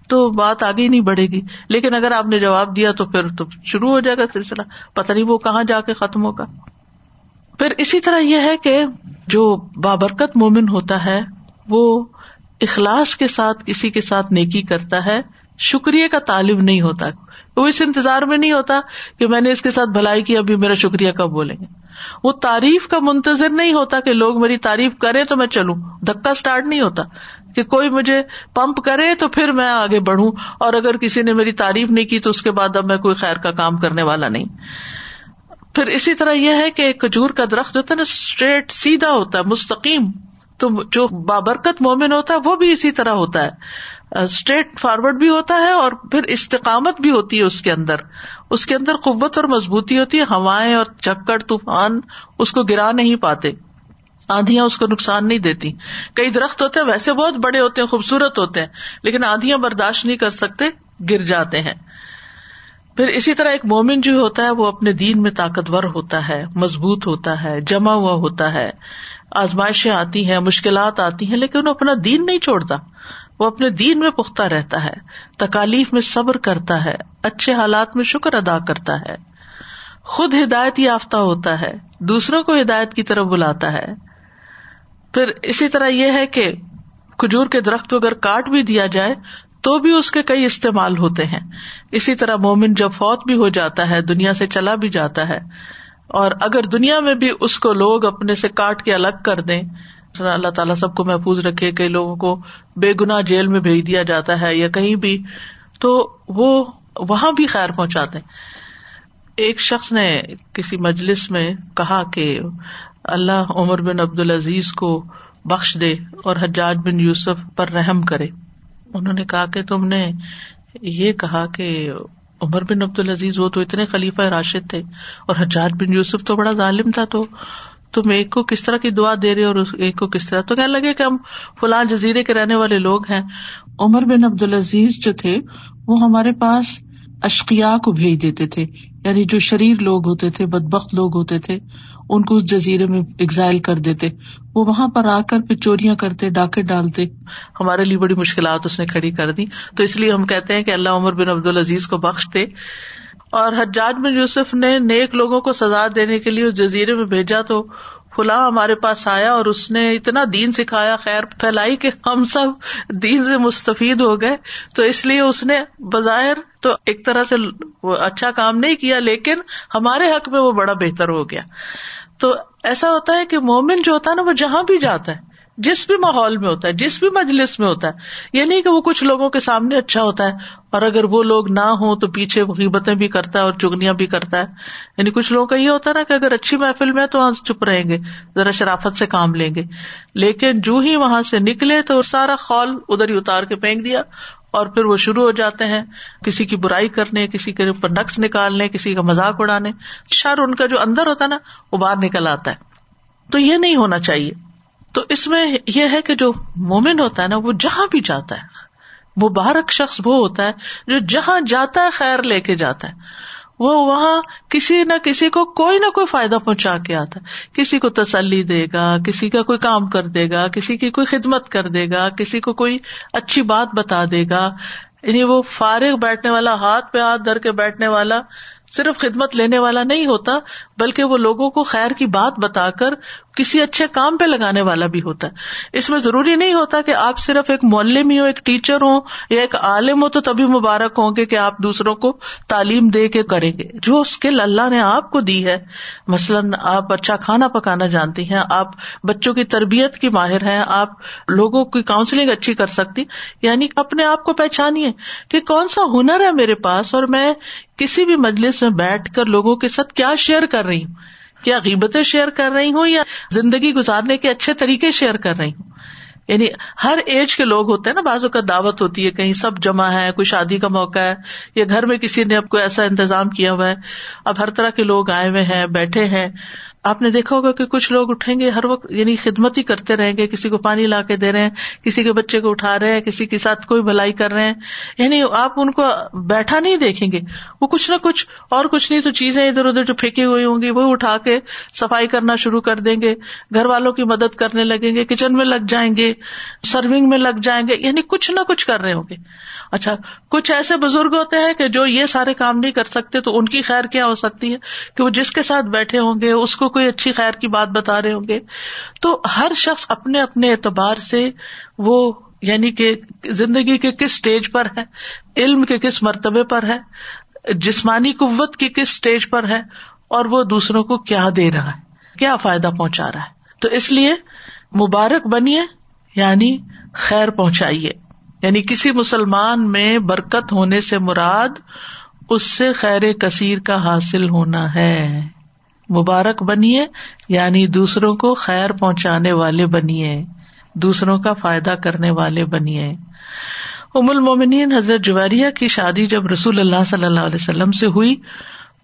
تو بات آگے نہیں بڑھے گی۔ لیکن اگر آپ نے جواب دیا تو پھر تو شروع ہو جائے گا سلسلہ۔ پتا نہیں وہ کہاں جا کے ختم ہوگا۔ پھر اسی طرح یہ ہے کہ جو بابرکت مومن ہوتا ہے، وہ اخلاص کے ساتھ کسی کے ساتھ نیکی کرتا ہے، شکریہ کا طالب نہیں ہوتا۔ وہ اس انتظار میں نہیں ہوتا کہ میں نے اس کے ساتھ بھلائی کی، ابھی میرا شکریہ کب بولیں گے۔ وہ تعریف کا منتظر نہیں ہوتا کہ لوگ میری تعریف کرے تو میں چلوں۔ دھکا اسٹارٹ نہیں ہوتا۔ کہ کوئی مجھے پمپ کرے تو پھر میں آگے بڑھوں اور اگر کسی نے میری تعریف نہیں کی تو اس کے بعد اب میں کوئی خیر کا کام کرنے والا نہیں۔ پھر اسی طرح یہ ہے کہ کھجور کا درخت ہوتا ہے نا اسٹریٹ سیدھا ہوتا ہے، مستقیم۔ تو جو بابرکت مومن ہوتا ہے وہ بھی اسی طرح ہوتا ہے۔ اسٹریٹ فارورڈ بھی ہوتا ہے اور پھر استقامت بھی ہوتی ہے اس کے اندر۔ اس کے اندر قوت اور مضبوطی ہوتی ہے، ہوائیں اور چکر، طوفان اس کو گرا نہیں پاتے۔ آندیاں اس کو نقصان نہیں دیتی۔ کئی درخت ہوتے ہیں، ویسے بہت بڑے ہوتے ہیں، خوبصورت ہوتے ہیں، لیکن آندیاں برداشت نہیں کر سکتے، گر جاتے ہیں۔ پھر اسی طرح ایک مومن جو ہوتا ہے، وہ اپنے دین میں طاقتور ہوتا ہے، مضبوط ہوتا ہے، جمع ہوا ہوتا ہے۔ آزمائشیں آتی ہیں، مشکلات آتی ہیں، لیکن وہ اپنا دین نہیں چھوڑتا۔ وہ اپنے دین میں پختہ رہتا ہے، تکالیف میں صبر کرتا ہے، اچھے حالات میں شکر ادا کرتا ہے۔ خود ہدایت یافتہ ہوتا ہے، دوسروں کو ہدایت کی طرف بلاتا ہے۔ پھر اسی طرح یہ ہے کہ کھجور کے درخت کو اگر کاٹ بھی دیا جائے تو بھی اس کے کئی استعمال ہوتے ہیں۔ اسی طرح مومن جب فوت بھی ہو جاتا ہے، دنیا سے چلا بھی جاتا ہے، اور اگر دنیا میں بھی اس کو لوگ اپنے سے کاٹ کے الگ کر دیں، اللہ تعالیٰ سب کو محفوظ رکھے، کئی لوگوں کو بے گنا جیل میں بھیج دیا جاتا ہے یا کہیں بھی، تو وہ وہاں بھی خیر پہنچاتے۔ ایک شخص نے کسی مجلس میں کہا کہ اللہ عمر بن عبد العزیز کو بخش دے اور حجاج بن یوسف پر رحم کرے۔ انہوں نے کہا کہ تم نے یہ کہا کہ عمر بن عبد العزیز وہ تو اتنے خلیفہ راشد تھے اور حجاج بن یوسف تو بڑا ظالم تھا تو تم ایک کو کس طرح کی دعا دے رہے اور ایک کو کس طرح؟ تو کہنے لگے کہ ہم فلاں جزیرے کے رہنے والے لوگ ہیں۔ عمر بن عبد العزیز جو تھے وہ ہمارے پاس اشقیا کو بھیج دیتے تھے یعنی جو شریر لوگ ہوتے تھے، بدبخت لوگ ہوتے تھے، ان کو اس جزیرے میں ایگزائل کر دیتے۔ وہ وہاں پر آ کر پھر چوریاں کرتے، ڈاکے ڈالتے۔ ہمارے لیے بڑی مشکلات اس نے کھڑی کر دی۔ تو اس لیے ہم کہتے ہیں کہ اللہ عمر بن عبد العزیز کو بخش دے۔ اور حجاج بن یوسف نے نیک لوگوں کو سزا دینے کے لیے اس جزیرے میں بھیجا تو فلاں ہمارے پاس آیا اور اس نے اتنا دین سکھایا، خیر پھیلائی کہ ہم سب دین سے مستفید ہو گئے۔ تو اس لیے اس نے بظاہر تو ایک طرح سے اچھا کام نہیں کیا، لیکن ہمارے حق میں وہ بڑا بہتر ہو گیا۔ تو ایسا ہوتا ہے کہ مومن جو ہوتا ہے نا، وہ جہاں بھی جاتا ہے جس بھی ماحول میں ہوتا ہے، جس بھی مجلس میں ہوتا ہے، یہ نہیں کہ وہ کچھ لوگوں کے سامنے اچھا ہوتا ہے، اور اگر وہ لوگ نہ ہوں تو پیچھے غیبتیں بھی کرتا ہے اور چگنیاں بھی کرتا ہے۔ یعنی کچھ لوگوں کا یہ ہوتا ہے نا کہ اگر اچھی محفل میں تو وہاں چپ رہیں گے، ذرا شرافت سے کام لیں گے۔ لیکن جو ہی وہاں سے نکلے تو سارا خول ادھر ہی اتار کے پھینک دیا، اور پھر وہ شروع ہو جاتے ہیں کسی کی برائی کرنے، کسی کے اوپر نقص نکالنے، کسی کا مذاق اڑانے۔ شر ان کا جو اندر ہوتا ہے نا، وہ باہر نکل آتا ہے۔ تو یہ نہیں ہونا چاہیے۔ تو اس میں یہ ہے کہ جو مومن ہوتا ہے نا، وہ جہاں بھی جاتا ہے، مبارک شخص وہ ہوتا ہے جو جہاں جاتا ہے، خیر لے کے جاتا ہے۔ وہ وہاں کسی نہ کسی کو کوئی نہ کوئی فائدہ پہنچا کے آتا ہے۔ کسی کو تسلی دے گا، کسی کا کوئی کام کر دے گا، کسی کی کوئی خدمت کر دے گا، کسی کو کوئی اچھی بات بتا دے گا۔ یعنی وہ فارغ بیٹھنے والا، ہاتھ پہ ہاتھ دھر کے بیٹھنے والا، صرف خدمت لینے والا نہیں ہوتا، بلکہ وہ لوگوں کو خیر کی بات بتا کر کسی اچھے کام پہ لگانے والا بھی ہوتا ہے۔ اس میں ضروری نہیں ہوتا کہ آپ صرف ایک معلم ہی ہو، ایک ٹیچر ہو یا ایک عالم ہو تو تبھی مبارک ہوں گے کہ آپ دوسروں کو تعلیم دے کے کریں گے۔ جو اسکل اللہ نے آپ کو دی ہے، مثلاً آپ اچھا کھانا پکانا جانتی ہیں، آپ بچوں کی تربیت کی ماہر ہیں، آپ لوگوں کی کاؤنسلنگ اچھی کر سکتی یعنی اپنے آپ کو پہچانیے کہ کون سا ہنر ہے میرے پاس اور میں کسی بھی مجلس میں بیٹھ کر لوگوں کے ساتھ کیا شیئر کر رہی ہوں۔ کیا غیبتیں شیئر کر رہی ہوں یا زندگی گزارنے کے اچھے طریقے شیئر کر رہی ہوں؟ یعنی ہر ایج کے لوگ ہوتے ہیں نا بازو کا دعوت ہوتی ہے، کہیں سب جمع ہے کوئی شادی کا موقع ہے، یا گھر میں کسی نے اب کو ایسا انتظام کیا ہوا ہے۔ اب ہر طرح کے لوگ آئے ہوئے ہیں، بیٹھے ہیں۔ آپ نے دیکھا ہوگا کہ کچھ لوگ اٹھیں گے، ہر وقت یعنی خدمت ہی کرتے رہیں گے، کسی کو پانی لا کے دے رہے ہیں، کسی کے بچے کو اٹھا رہے ہیں، کسی کے ساتھ کوئی بھلائی کر رہے ہیں۔ یعنی آپ ان کو بیٹھا نہیں دیکھیں گے۔ وہ کچھ نہ کچھ اور کچھ نہیں تو چیزیں ادھر ادھر جو پھینکی ہوئی ہوں گی، وہ اٹھا کے صفائی کرنا شروع کر دیں گے۔ گھر والوں کی مدد کرنے لگیں گے، کچن میں لگ جائیں گے سرونگ میں لگ جائیں گے یعنی کچھ نہ کچھ کر رہے ہوں گے۔ اچھا کچھ ایسے بزرگ ہوتے ہیں کہ جو یہ سارے کام نہیں کر سکتے تو ان کی خیر کیا ہو سکتی ہے؟ کہ وہ جس کے ساتھ بیٹھے ہوں گے، اس کو کوئی اچھی خیر کی بات بتا رہے ہوں گے۔ تو ہر شخص اپنے اپنے اعتبار سے وہ یعنی کہ زندگی کے کس اسٹیج پر ہے، علم کے کس مرتبے پر ہے، جسمانی قوت کی کس اسٹیج پر ہے، اور وہ دوسروں کو کیا دے رہا ہے، کیا فائدہ پہنچا رہا ہے۔ تو اس لیے مبارک بنیے یعنی خیر پہنچائیے۔ یعنی کسی مسلمان میں برکت ہونے سے مراد اس سے خیر کثیر کا حاصل ہونا ہے۔ مبارک بنیے یعنی دوسروں کو خیر پہنچانے والے بنیے دوسروں کا فائدہ کرنے والے بنیے ام المومنین حضرت جویریہ کی شادی جب رسول اللہ صلی اللہ علیہ وسلم سے ہوئی،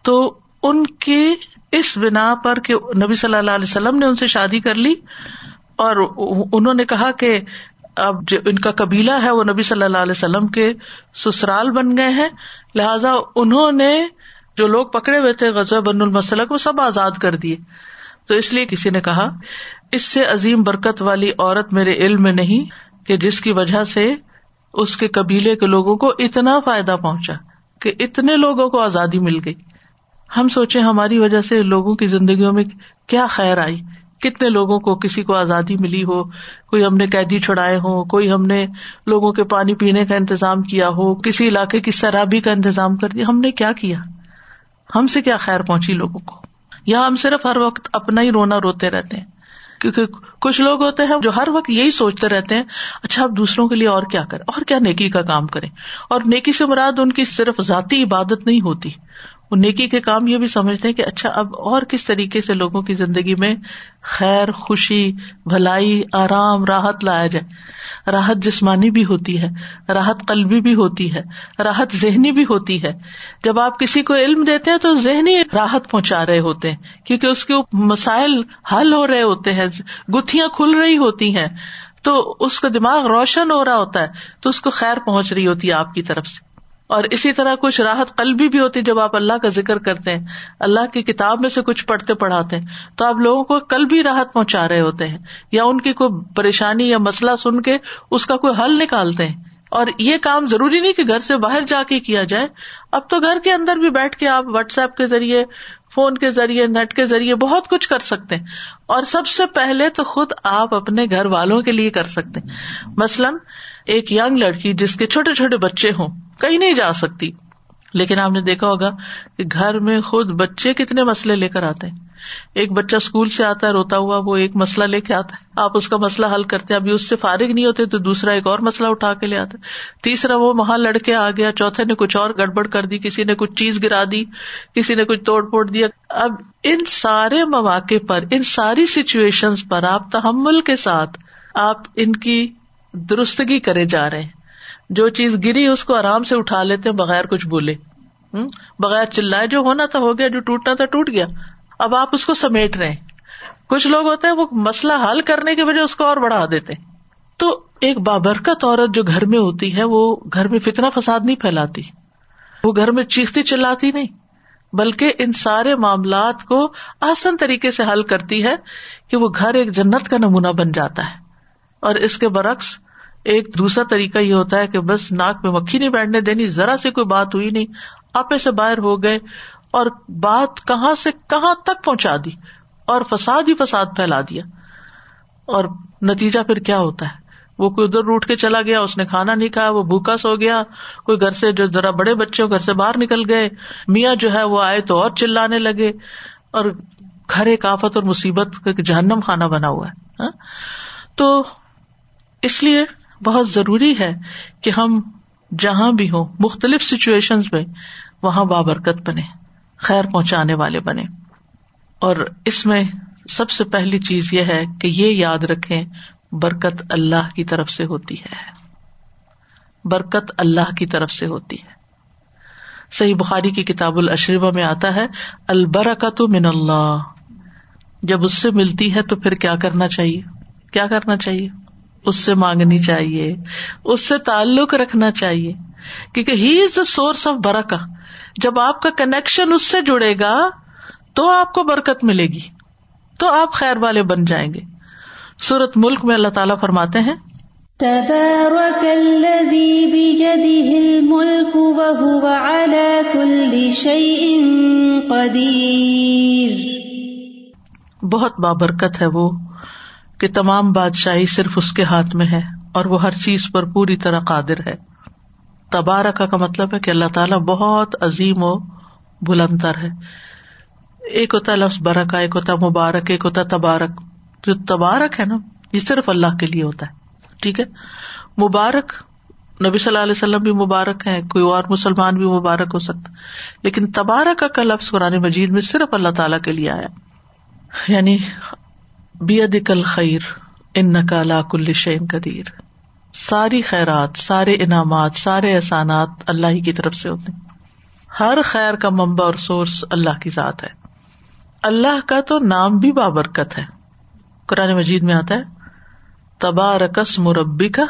تو ان کی اس بنا پر کہ نبی صلی اللہ علیہ وسلم نے ان سے شادی کر لی، اور انہوں نے کہا کہ اب جو ان کا قبیلہ ہے، وہ نبی صلی اللہ علیہ وسلم کے سسرال بن گئے ہیں۔ لہذا انہوں نے جو لوگ پکڑے ہوئے تھے غزہ بن المسلک، وہ سب آزاد کر دیے۔ تو اس لیے کسی نے کہا، اس سے عظیم برکت والی عورت میرے علم میں نہیں کہ جس کی وجہ سے اس کے قبیلے کے لوگوں کو اتنا فائدہ پہنچا کہ اتنے لوگوں کو آزادی مل گئی۔ ہم سوچے ہماری وجہ سے لوگوں کی زندگیوں میں کیا خیر آئی۔ کتنے لوگوں کو کسی کو آزادی ملی ہو، کوئی ہم نے قیدی چھڑائے ہو کوئی ہم نے لوگوں کے پانی پینے کا انتظام کیا ہو، کسی علاقے کی شرابی کا انتظام کر دیا۔ ہم نے کیا کیا؟ ہم سے کیا خیر پہنچی لوگوں کو؟ یا ہم صرف ہر وقت اپنا ہی رونا روتے رہتے ہیں؟ کیونکہ کچھ لوگ ہوتے ہیں جو ہر وقت یہی سوچتے رہتے ہیں اچھا اب دوسروں کے لیے اور کیا کریں؟ اور کیا نیکی کا کام کریں؟ اور نیکی سے مراد ان کی صرف ذاتی عبادت نہیں ہوتی۔ وہ نیکی کے کام یہ بھی سمجھتے ہیں کہ اچھا اب اور کس طریقے سے لوگوں کی زندگی میں خیر، خوشی، بھلائی، آرام، راحت لایا جائے؟ راحت جسمانی بھی ہوتی ہے، راحت قلبی بھی ہوتی ہے، راحت ذہنی بھی ہوتی ہے۔ جب آپ کسی کو علم دیتے ہیں تو ذہنی راحت پہنچا رہے ہوتے ہیں، کیونکہ اس کے مسائل حل ہو رہے ہوتے ہیں، گتھیاں کھل رہی ہوتی ہیں۔ تو اس کا دماغ روشن ہو رہا ہوتا ہے، تو اس کو خیر پہنچ رہی ہوتی ہے آپ کی طرف سے۔ اور اسی طرح کچھ راحت قلبی بھی ہوتی جب آپ اللہ کا ذکر کرتے ہیں، اللہ کی کتاب میں سے کچھ پڑھتے پڑھاتے ہیں، تو آپ لوگوں کو کل بھی راحت پہنچا رہے ہوتے ہیں، یا ان کی کوئی پریشانی یا مسئلہ سن کے اس کا کوئی حل نکالتے ہیں۔ اور یہ کام ضروری نہیں کہ گھر سے باہر جا کے کیا جائے۔ اب تو گھر کے اندر بھی بیٹھ کے آپ واٹس ایپ کے ذریعے، فون کے ذریعے، نیٹ کے ذریعے بہت کچھ کر سکتے ہیں۔ اور سب سے پہلے تو خود آپ اپنے گھر والوں کے لیے کر سکتے مثلاً ایک یگ لڑکی جس کے چھوٹے چھوٹے بچے ہوں، کہیں نہیں جا سکتی۔ لیکن آپ نے دیکھا ہوگا کہ گھر میں خود بچے کتنے مسئلے لے کر آتے ہیں۔ ایک بچہ اسکول سے آتا ہے، روتا ہوا، وہ ایک مسئلہ لے کے آتا ہے۔ آپ اس کا مسئلہ حل کرتے ابھی اس سے فارغ نہیں ہوتے تو دوسرا ایک اور مسئلہ اٹھا کے لے آتا ہے۔ تیسرا، وہ وہاں لڑکے آ گیا، چوتھے نے کچھ اور گڑبڑ کر دی، کسی نے کچھ چیز گرا دی، کسی نے کچھ توڑ پھوڑ دیا۔ اب ان سارے مواقع پر، ان ساری سچویشن پر آپ تحمل کے ساتھ آپ ان کی درستگی کرے جا رہے ہیں۔ جو چیز گری اس کو آرام سے اٹھا لیتے بغیر کچھ بولے۔ بغیر چلائے جو ہونا تھا، ہو گیا، جو ٹوٹنا تھا، ٹوٹ گیا۔ اب آپ اس کو سمیٹ رہے کچھ لوگ ہوتے ہیں، وہ مسئلہ حل کرنے کی وجہ اس کو اور بڑھا دیتے تو ایک بابرکت عورت جو گھر میں ہوتی ہے، وہ گھر میں فتنا فساد نہیں پھیلاتی۔ وہ گھر میں چیختی چلاتی نہیں، بلکہ ان سارے معاملات کو آسان طریقے سے حل کرتی ہے کہ وہ گھر ایک جنت کا نمونہ بن جاتا ہے۔ اور اس کے برعکس ایک دوسرا طریقہ یہ ہوتا ہے کہ بس ناک میں مکھی نہیں بیٹھنے دینی، ذرا سے کوئی بات ہوئی نہیں، آپے سے باہر ہو گئے اور بات کہاں سے کہاں تک پہنچا دی اور فساد ہی فساد پھیلا دیا۔ اور نتیجہ پھر کیا ہوتا ہے؟ وہ کوئی ادھر روٹ کے چلا گیا، اس نے کھانا نہیں کھایا، وہ بھوکا سو گیا، کوئی گھر سے جو ذرا بڑے بچے گھر سے باہر نکل گئے، میاں جو ہے وہ آئے تو اور چلانے لگے اور گھر ایک آفت اور مصیبت کا جہنم کھانا بنا ہوا ہے۔ ہاں؟ تو اس لیے بہت ضروری ہے کہ ہم جہاں بھی ہوں، مختلف سچویشن میں وہاں بابرکت بنے خیر پہنچانے والے بنے اور اس میں سب سے پہلی چیز یہ ہے کہ یہ یاد رکھے برکت اللہ کی طرف سے ہوتی ہے۔ برکت اللہ کی طرف سے ہوتی ہے۔ صحیح بخاری کی کتاب الشربا میں آتا ہے البرکت من اللہ۔ جب اس سے ملتی ہے تو پھر کیا کرنا چاہیے؟ کیا کرنا چاہیے؟ اس سے مانگنی چاہیے اس سے تعلق رکھنا چاہیے کیونکہ ہی از دا سورس آف برکا جب آپ کا کنیکشن اس سے جڑے گا تو آپ کو برکت ملے گی تو آپ خیر والے بن جائیں گے۔ سورت ملک میں اللہ تعالیٰ فرماتے ہیں بہت بابرکت ہے وہ۔ کہ تمام بادشاہی صرف اس کے ہاتھ میں ہے اور وہ ہر چیز پر پوری طرح قادر ہے۔ تبارک کا مطلب ہے کہ اللہ تعالیٰ بہت عظیم و بلندر ہے۔ ایک ہوتا ہے لفظ برکا ایک ہوتا ہے مبارک، ایک ہوتا ہے تبارک۔ جو تبارک ہے نا، یہ صرف اللہ کے لیے ہوتا ہے۔ ٹھیک ہے؟ مبارک، نبی صلی اللہ علیہ وسلم بھی مبارک ہے کوئی اور مسلمان بھی مبارک ہو سکتا لیکن تبارک کا لفظ قرآن مجید میں صرف اللہ تعالیٰ کے لیے آیا۔ یعنی کل خیر ان نقلا کل شعین قدیر۔ ساری خیرات، سارے انعامات، سارے احسانات اللہ ہی کی طرف سے ہوتے ہر خیر کا ممبا اور سورس اللہ کی ذات ہے۔ اللہ کا تو نام بھی بابرکت ہے۔ قرآن مجید میں آتا ہے تبارکس مربی کا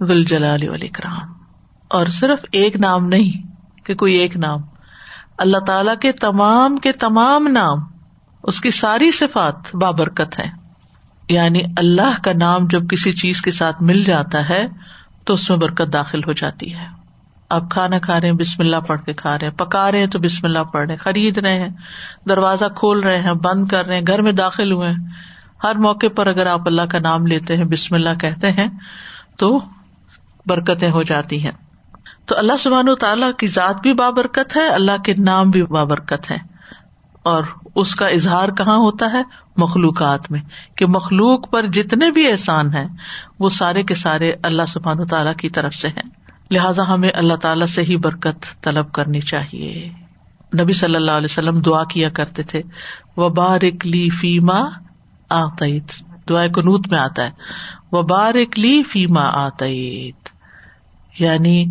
دل جلال علی کرام اور صرف ایک نام نہیں کہ کوئی ایک نام۔ اللہ تعالی کے تمام کے تمام نام اس کی ساری صفات بابرکت ہے یعنی اللہ کا نام جب کسی چیز کے ساتھ مل جاتا ہے، تو اس میں برکت داخل ہو جاتی ہے۔ آپ کھانا کھا رہے ہیں، بسم اللہ پڑھ کے کھا رہے ہیں۔ پکا رہے ہیں تو بسم اللہ پڑھ رہے ہیں۔ خرید رہے ہیں، دروازہ کھول رہے ہیں، بند کر رہے ہیں، گھر میں داخل ہوئے ہیں۔ ہر موقع پر اگر آپ اللہ کا نام لیتے ہیں، بسم اللہ کہتے ہیں، تو برکتیں ہو جاتی ہیں۔ تو اللہ سبحان و تعالیٰ کی ذات بھی بابرکت ہے، اللہ کے نام بھی بابرکت ہے اور اس کا اظہار کہاں ہوتا ہے؟ مخلوقات میں، کہ مخلوق پر جتنے بھی احسان ہیں، وہ سارے کے سارے اللہ سبحان تعالیٰ کی طرف سے ہیں۔ لہٰذا ہمیں اللہ تعالیٰ سے ہی برکت طلب کرنی چاہیے۔ نبی صلی اللہ علیہ وسلم دعا کیا کرتے تھے، وبارک لی فیما آتعید دعا کنوت میں آتا ہے۔ وبارک لی فیما آتعید یعنی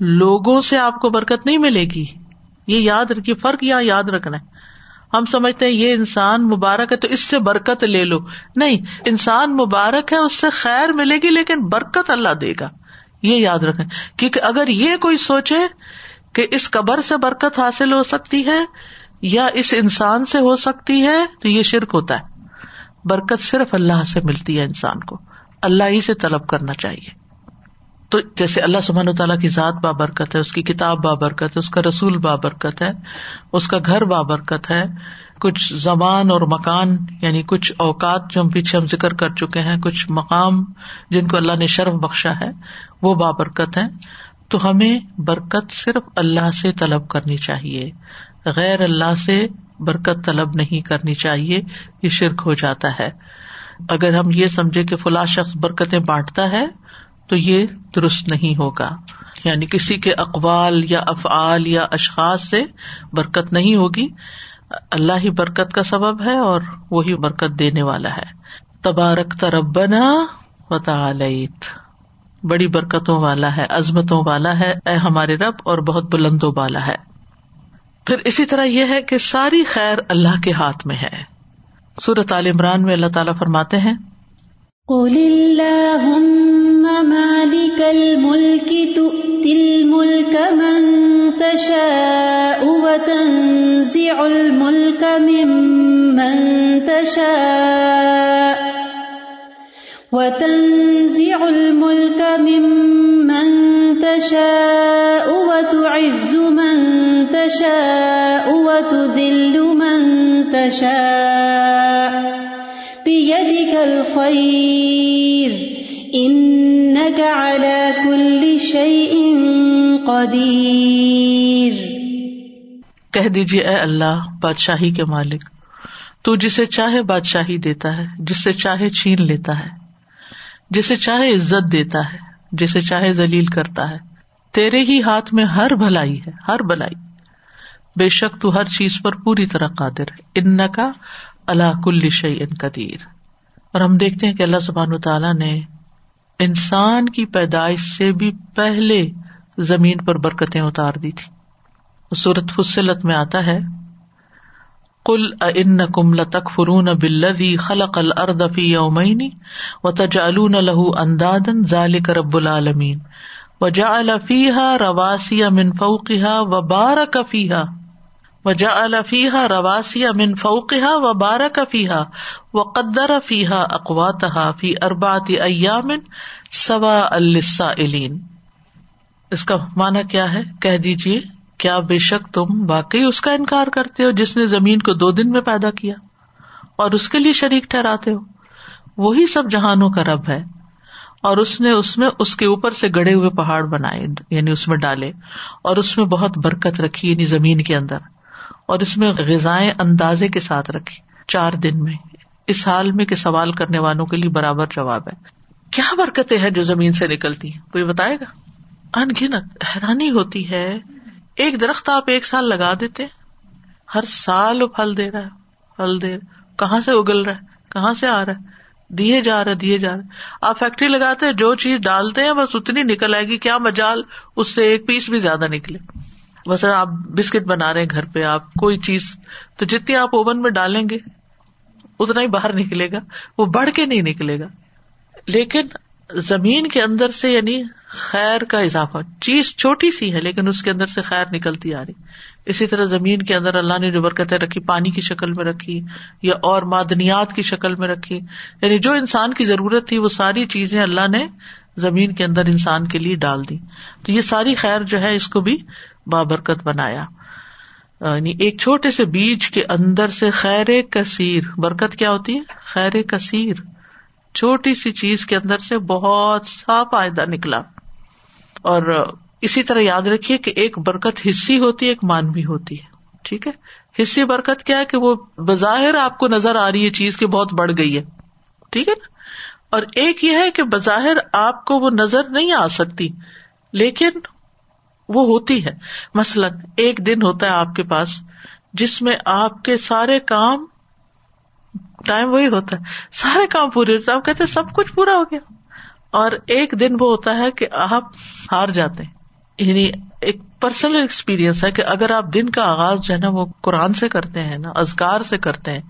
لوگوں سے آپ کو برکت نہیں ملے گی۔ یہ یاد رکھیے، فرق یہاں یاد رکھنا ہے۔ ہم سمجھتے ہیں یہ انسان مبارک ہے تو اس سے برکت لے لو۔ نہیں، انسان مبارک ہے، اس سے خیر ملے گی، لیکن برکت اللہ دے گا۔ یہ یاد رکھیں، کیونکہ اگر یہ کوئی سوچے کہ اس قبر سے برکت حاصل ہو سکتی ہے یا اس انسان سے ہو سکتی ہے، تو یہ شرک ہوتا ہے۔ برکت صرف اللہ سے ملتی ہے انسان کو۔ اللہ ہی سے طلب کرنا چاہیے۔ تو جیسے اللہ سبحان تعالیٰ کی ذات بابرکت ہے، اس کی کتاب بابرکت ہے، اس کا رسول بابرکت ہے، اس کا گھر بابرکت ہے، کچھ زبان اور مکان یعنی کچھ اوقات جو ہم پیچھے ہم ذکر کر چکے ہیں، کچھ مقام جن کو اللہ نے شرف بخشا ہے، وہ بابرکت ہے تو ہمیں برکت صرف اللہ سے طلب کرنی چاہیے۔ غیر اللہ سے برکت طلب نہیں کرنی چاہیے، یہ شرک ہو جاتا ہے۔ اگر ہم یہ سمجھے کہ فلاں شخص برکتیں بانٹتا ہے تو یہ درست نہیں ہوگا۔ یعنی کسی کے اقوال یا افعال یا اشخاص سے برکت نہیں ہوگی۔ اللہ ہی برکت کا سبب ہے اور وہی برکت دینے والا ہے۔ تبارک تربنا و تعلیت بڑی برکتوں والا ہے، عظمتوں والا ہے۔ اے ہمارے رب، اور بہت بلندوں والا ہے۔ پھر اسی طرح یہ ہے کہ ساری خیر اللہ کے ہاتھ میں ہے۔ سورت عال عمران میں اللہ تعالیٰ فرماتے ہیں۔ مالك الملك تؤتي الملك من تشاء وتنزع الملك ممن تشاء وتنزع الملك ممن تشاء وتعز من تشاء وتذل من تشاء بيدك الخير کہہ دیجیے اے اللہ، بادشاہی کے مالک، تو جسے چاہے بادشاہی دیتا ہے جس سے چاہے چھین لیتا ہے، جسے چاہے عزت دیتا ہے، جسے چاہے ذلیل کرتا ہے، تیرے ہی ہاتھ میں ہر بھلائی ہے، ہر بلائی بے شک تو ہر چیز پر پوری طرح قادر ہے۔ ان کا اللہ کل شعی ان قدیر۔ اور ہم دیکھتے ہیں کہ اللہ سبحان تعالیٰ نے انسان کی پیدائش سے بھی پہلے زمین پر برکتیں اتار دی تھی۔ سورت فصلت میں آتا ہے کل ان کم لتک فرون بلدی خلق الردفی یومینی و تجالون لہو اندادن ذالک رب العالمین و جا الفیحا رواسی من فوقها و بارک فیحا وجا الفیحا رواسی امن فوقہ و بارک فیحا و قدر فیحا اقواتہ فی اربات ایامن سوا السائلین اس کا مانا کیا ہے؟ کہہ دیجیے کیا بے شک تم واقعی اس کا انکار کرتے ہو جس نے زمین کو دو دن میں پیدا کیا اور اس کے لیے شریک ٹھہراتے ہو؟ وہی سب جہانوں کا رب ہے۔ اور اس نے اس میں اس کے اوپر سے گڑے ہوئے پہاڑ بنائے یعنی اس میں ڈالے اور اس میں بہت برکت رکھی یعنی زمین کے اندر۔ اور اس میں غذائیں اندازے کے ساتھ رکھی چار دن میں۔ اس حال میں کہ سوال کرنے والوں کے لیے برابر جواب ہے۔ کیا برکتیں ہیں جو زمین سے نکلتی ہیں؟ کوئی بتائے گا؟ ان گنت حیرانی ہوتی ہے۔ ایک درخت آپ ایک سال لگا دیتے ہر سال وہ پھل دے رہا ہے۔ پھل دے کہاں سے اگل رہا ہے؟ کہاں سے آ رہا ہے؟ دیے جا رہا دیے جا رہے آپ فیکٹری لگاتے جو چیز ڈالتے ہیں، بس اتنی نکل آئے گی، کیا مجال؟ اس سے ایک پیس بھی زیادہ نکلے۔ بس آپ بسکٹ بنا رہے ہیں گھر پہ، آپ کوئی چیز، تو جتنی آپ اوون میں ڈالیں گے، اتنا ہی باہر نکلے گا، وہ بڑھ کے نہیں نکلے گا۔ لیکن زمین کے اندر سے یعنی خیر کا اضافہ، چیز چھوٹی سی ہے، لیکن اس کے اندر سے خیر نکلتی آ رہی۔ اسی طرح زمین کے اندر اللہ نے جو برکتیں رکھی، پانی کی شکل میں رکھی، یا اور معدنیات کی شکل میں رکھی۔ یعنی جو انسان کی ضرورت تھی، وہ ساری چیزیں اللہ نے زمین کے اندر انسان کے لیے ڈال دی تو یہ ساری خیر جو ہے، اس کو بھی بابرکت بنایا۔ یعنی ایک چھوٹے سے بیج کے اندر سے خیر کثیر، برکت کیا ہوتی ہے؟ خیر کثیر۔ چھوٹی سی چیز کے اندر سے بہت سا فائدہ نکلا۔ اور اسی طرح یاد رکھیے کہ ایک برکت حصی ہوتی ہے، ایک مان بھی ہوتی ہے۔ ٹھیک ہے؟ حصی برکت کیا ہے کہ وہ بظاہر آپ کو نظر آ رہی ہے، چیز کی بہت بڑھ گئی ہے۔ ٹھیک ہے نا؟ اور ایک یہ ہے کہ بظاہر آپ کو وہ نظر نہیں آ سکتی، لیکن وہ ہوتی ہے۔ مثلاً ایک دن ہوتا ہے آپ کے پاس جس میں آپ کے سارے کام ٹائم وہی ہوتا ہے۔ سارے کام پورے ہوتے آپ کہتے سب کچھ پورا ہو گیا۔ اور ایک دن وہ ہوتا ہے کہ آپ ہار جاتے ہیں۔ یعنی ایک پرسنل ایکسپیرئنس ہے کہ اگر آپ دن کا آغاز جو ہے نا وہ قرآن سے کرتے ہیں نا ازکار سے کرتے ہیں،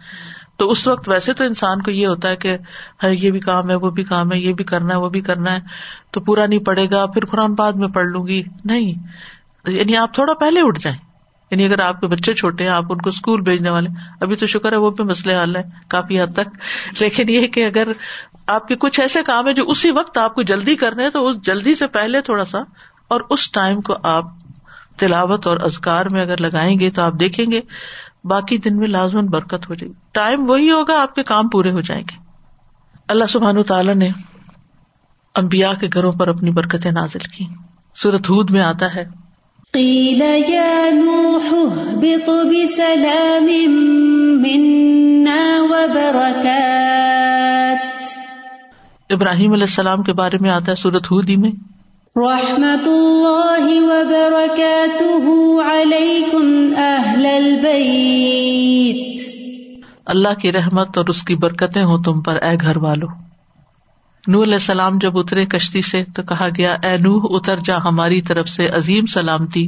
تو اس وقت ویسے تو انسان کو یہ ہوتا ہے کہ ہاں، یہ بھی کام ہے، وہ بھی کام ہے، یہ بھی کرنا ہے، وہ بھی کرنا ہے۔ تو پورا نہیں پڑے گا، پھر قرآن بعد میں پڑھ لوں گی۔ نہیں یعنی آپ تھوڑا پہلے اٹھ جائیں۔ یعنی اگر آپ کے بچے چھوٹے ہیں، آپ ان کو اسکول بھیجنے والے ابھی تو شکر ہے، وہ بھی مسئلے حل ہے کافی حد تک۔ لیکن یہ کہ اگر آپ کے کچھ ایسے کام ہے جو اسی وقت آپ کو جلدی کرنے ہیں، تو اس جلدی سے پہلے تھوڑا سا، اور اس ٹائم کو آپ تلاوت اور ازکار میں اگر لگائیں گے تو آپ دیکھیں گے، باقی دن میں لازمن برکت ہو جائے گی۔ ٹائم وہی ہوگا، آپ کے کام پورے ہو جائیں گے۔ اللہ سبحان تعالیٰ نے امبیا کے گھروں پر اپنی برکتیں نازل کی۔ سورت ہود میں آتا ہے۔ قيل يا نوح اهبط بسلام منا وبركات ابراہیم علیہ السلام کے بارے میں آتا ہے سورت ہودی میں۔ رحمت اللہ وبركاته عليكم اهل البيت اللہ کی رحمت اور اس کی برکتیں ہوں تم پر اے گھر والو۔ نور علیہ السلام جب اترے کشتی سے تو کہا گیا، اے نوح، اتر جا ہماری طرف سے عظیم سلامتی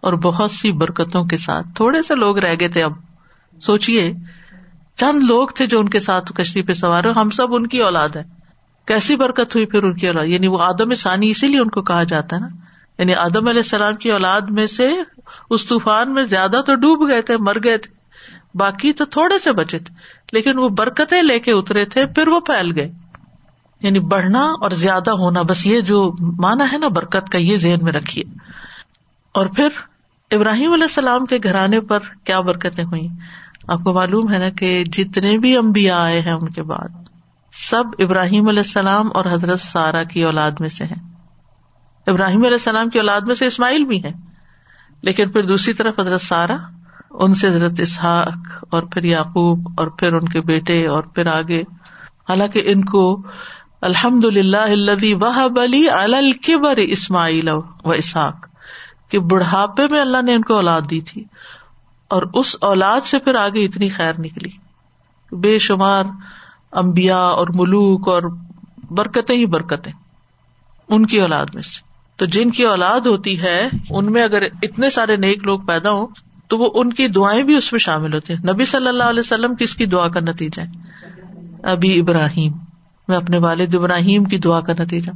اور بہت سی برکتوں کے ساتھ۔ تھوڑے سے لوگ رہ گئے تھے اب۔ سوچیے چند لوگ تھے جو ان کے ساتھ کشتی پہ سوار ہم سب ان کی اولاد ہے کیسی برکت ہوئی پھر ان کی اولاد؟ یعنی وہ آدم ثانی اسی لیے ان کو کہا جاتا ہے نا۔ یعنی آدم علیہ السلام کی اولاد میں سے اس طوفان میں زیادہ تو ڈوب گئے تھے، مر گئے تھے۔ باقی تو تھوڑے سے بچے تھے، لیکن وہ برکتیں لے کے اترے تھے، پھر وہ پھیل گئے۔ یعنی بڑھنا اور زیادہ ہونا، بس یہ جو مانا ہے نا برکت کا، یہ ذہن میں رکھیے۔ اور پھر ابراہیم علیہ السلام کے گھرانے پر کیا برکتیں ہوئی آپ کو معلوم ہے نا کہ جتنے بھی امبیا آئے ہیں ان کے بعد، سب ابراہیم علیہ السلام اور حضرت سارا کی اولاد میں سے ہیں۔ ابراہیم علیہ السلام کی اولاد میں سے اسماعیل بھی ہے لیکن پھر دوسری طرف حضرت سارا ان سے حضرت اسحاق اور پھر یعقوب اور پھر ان کے بیٹے اور پھر آگے۔ حالانکہ ان کو الحمد للہ وہ بلی الکبر اسماعیل و اسحاق، کہ بڑھاپے میں اللہ نے ان کو اولاد دی تھی، اور اس اولاد سے پھر آگے اتنی خیر نکلی۔ بے شمار امبیا اور ملوک اور برکتیں ہی برکتیں ان کی اولاد میں سے۔ تو جن کی اولاد ہوتی ہے، ان میں اگر اتنے سارے نیک لوگ پیدا ہوں، تو وہ ان کی دعائیں بھی اس میں شامل ہوتی ہیں۔ نبی صلی اللہ علیہ وسلم کس کی دعا کا نتیجہ ہے؟ ابھی ابراہیم۔ میں اپنے والد ابراہیم کی دعا کا نتیجہ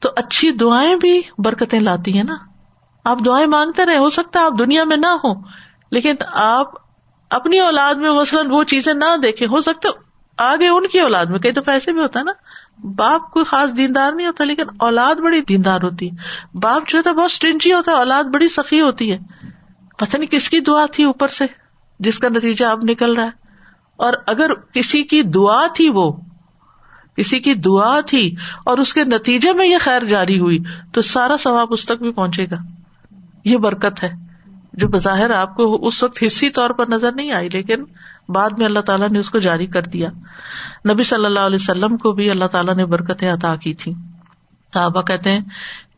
تو اچھی دعائیں بھی برکتیں لاتی ہیں نا۔ آپ دعائیں مانگتے رہے، ہو سکتا ہے آپ دنیا میں نہ ہو لیکن آپ اپنی اولاد میں مثلاً وہ چیزیں نہ دیکھیں، ہو سکتا آگے ان کی اولاد میں، کئی تو پیسے بھی ہوتا ہے نا۔ باپ کوئی خاص دیندار نہیں ہوتا، لیکن اولاد بڑی دیندار ہوتی ہے۔ باپ جو ہے بہت اسٹنچی ہوتا ہے، اولاد بڑی سخی ہوتی ہے۔ پتہ نہیں کس کی دعا تھی اوپر سے، جس کا نتیجہ اب نکل رہا ہے۔ اور اگر کسی کی دعا تھی وہ کسی کی دعا تھی اور اس کے نتیجے میں یہ خیر جاری ہوئی، تو سارا ثواب اس تک بھی پہنچے گا۔ یہ برکت ہے، جو بظاہر آپ کو اس وقت حصی طور پر نظر نہیں آئی، لیکن بعد میں اللہ تعالیٰ نے اس کو جاری کر دیا۔ نبی صلی اللہ علیہ وسلم کو بھی اللہ تعالیٰ نے برکتیں عطا کی تھی۔ صحابہ کہتے ہیں،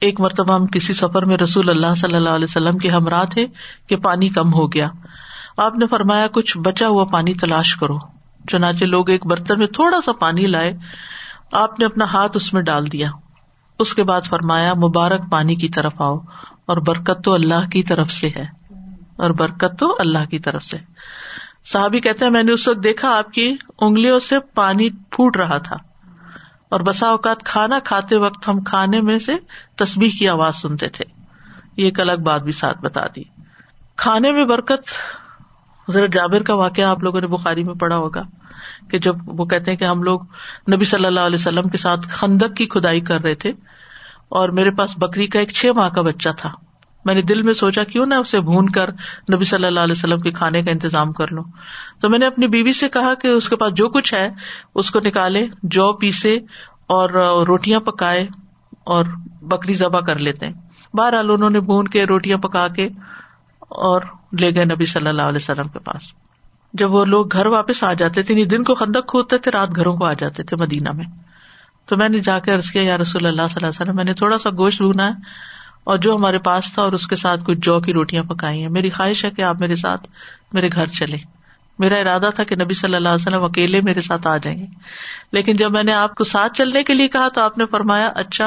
ایک مرتبہ ہم کسی سفر میں رسول اللہ صلی اللہ علیہ وسلم کے ہمراہ تھے کہ پانی کم ہو گیا۔ آپ نے فرمایا، کچھ بچا ہوا پانی تلاش کرو۔ چنانچہ لوگ ایک برتن میں تھوڑا سا پانی لائے، آپ نے اپنا ہاتھ اس میں ڈال دیا۔ اس کے بعد فرمایا، مبارک پانی کی طرف آؤ، اور برکت تو اللہ کی طرف سے ہے۔ اور برکت تو اللہ کی طرف سے۔ صحابی کہتے ہیں، میں نے اس وقت دیکھا آپ کی انگلیوں سے پانی پھوٹ رہا تھا۔ اور بسا اوقات کھانا کھاتے وقت ہم کھانے میں سے تصبیح کی آواز سنتے تھے۔ یہ ایک الگ بات بھی ساتھ بتا دی۔ کھانے میں برکت ذرا جابر کا واقعہ آپ لوگوں نے بخاری میں پڑھا ہوگا کہ جب وہ کہتے ہیں کہ ہم لوگ نبی صلی اللہ علیہ وسلم کے ساتھ خندق کی کھدائی کر رہے تھے اور میرے پاس بکری کا ایک چھ ماہ کا بچہ تھا۔ میں نے دل میں سوچا کیوں نہ اسے بھون کر نبی صلی اللہ علیہ وسلم کے کھانے کا انتظام کر لوں۔ تو میں نے اپنی بیوی سے کہا کہ اس کے پاس جو کچھ ہے اس کو نکالے، جو پیسے اور روٹیاں پکائے اور بکری ذبح کر لیتے بہرحال انہوں نے بھون کے روٹیاں پکا کے اور لے گئے نبی صلی اللہ علیہ وسلم کے پاس۔ جب وہ لوگ گھر واپس آ جاتے تھے یعنی دن کو خندق کھودتے تھے، رات گھروں کو آ جاتے تھے مدینہ میں۔ تو میں نے جا کے عرض کیا، یا رسول اللہ صلی اللہ علیہ وسلم، میں نے تھوڑا سا گوشت بھونا ہے اور جو ہمارے پاس تھا اور اس کے ساتھ کچھ جو کی روٹیاں پکائی ہیں۔ میری خواہش ہے کہ آپ میرے ساتھ میرے گھر چلے میرا ارادہ تھا کہ نبی صلی اللہ علیہ وسلم اکیلے میرے ساتھ آ جائیں گے۔ لیکن جب میں نے آپ کو ساتھ چلنے کے لیے کہا تو آپ نے فرمایا اچھا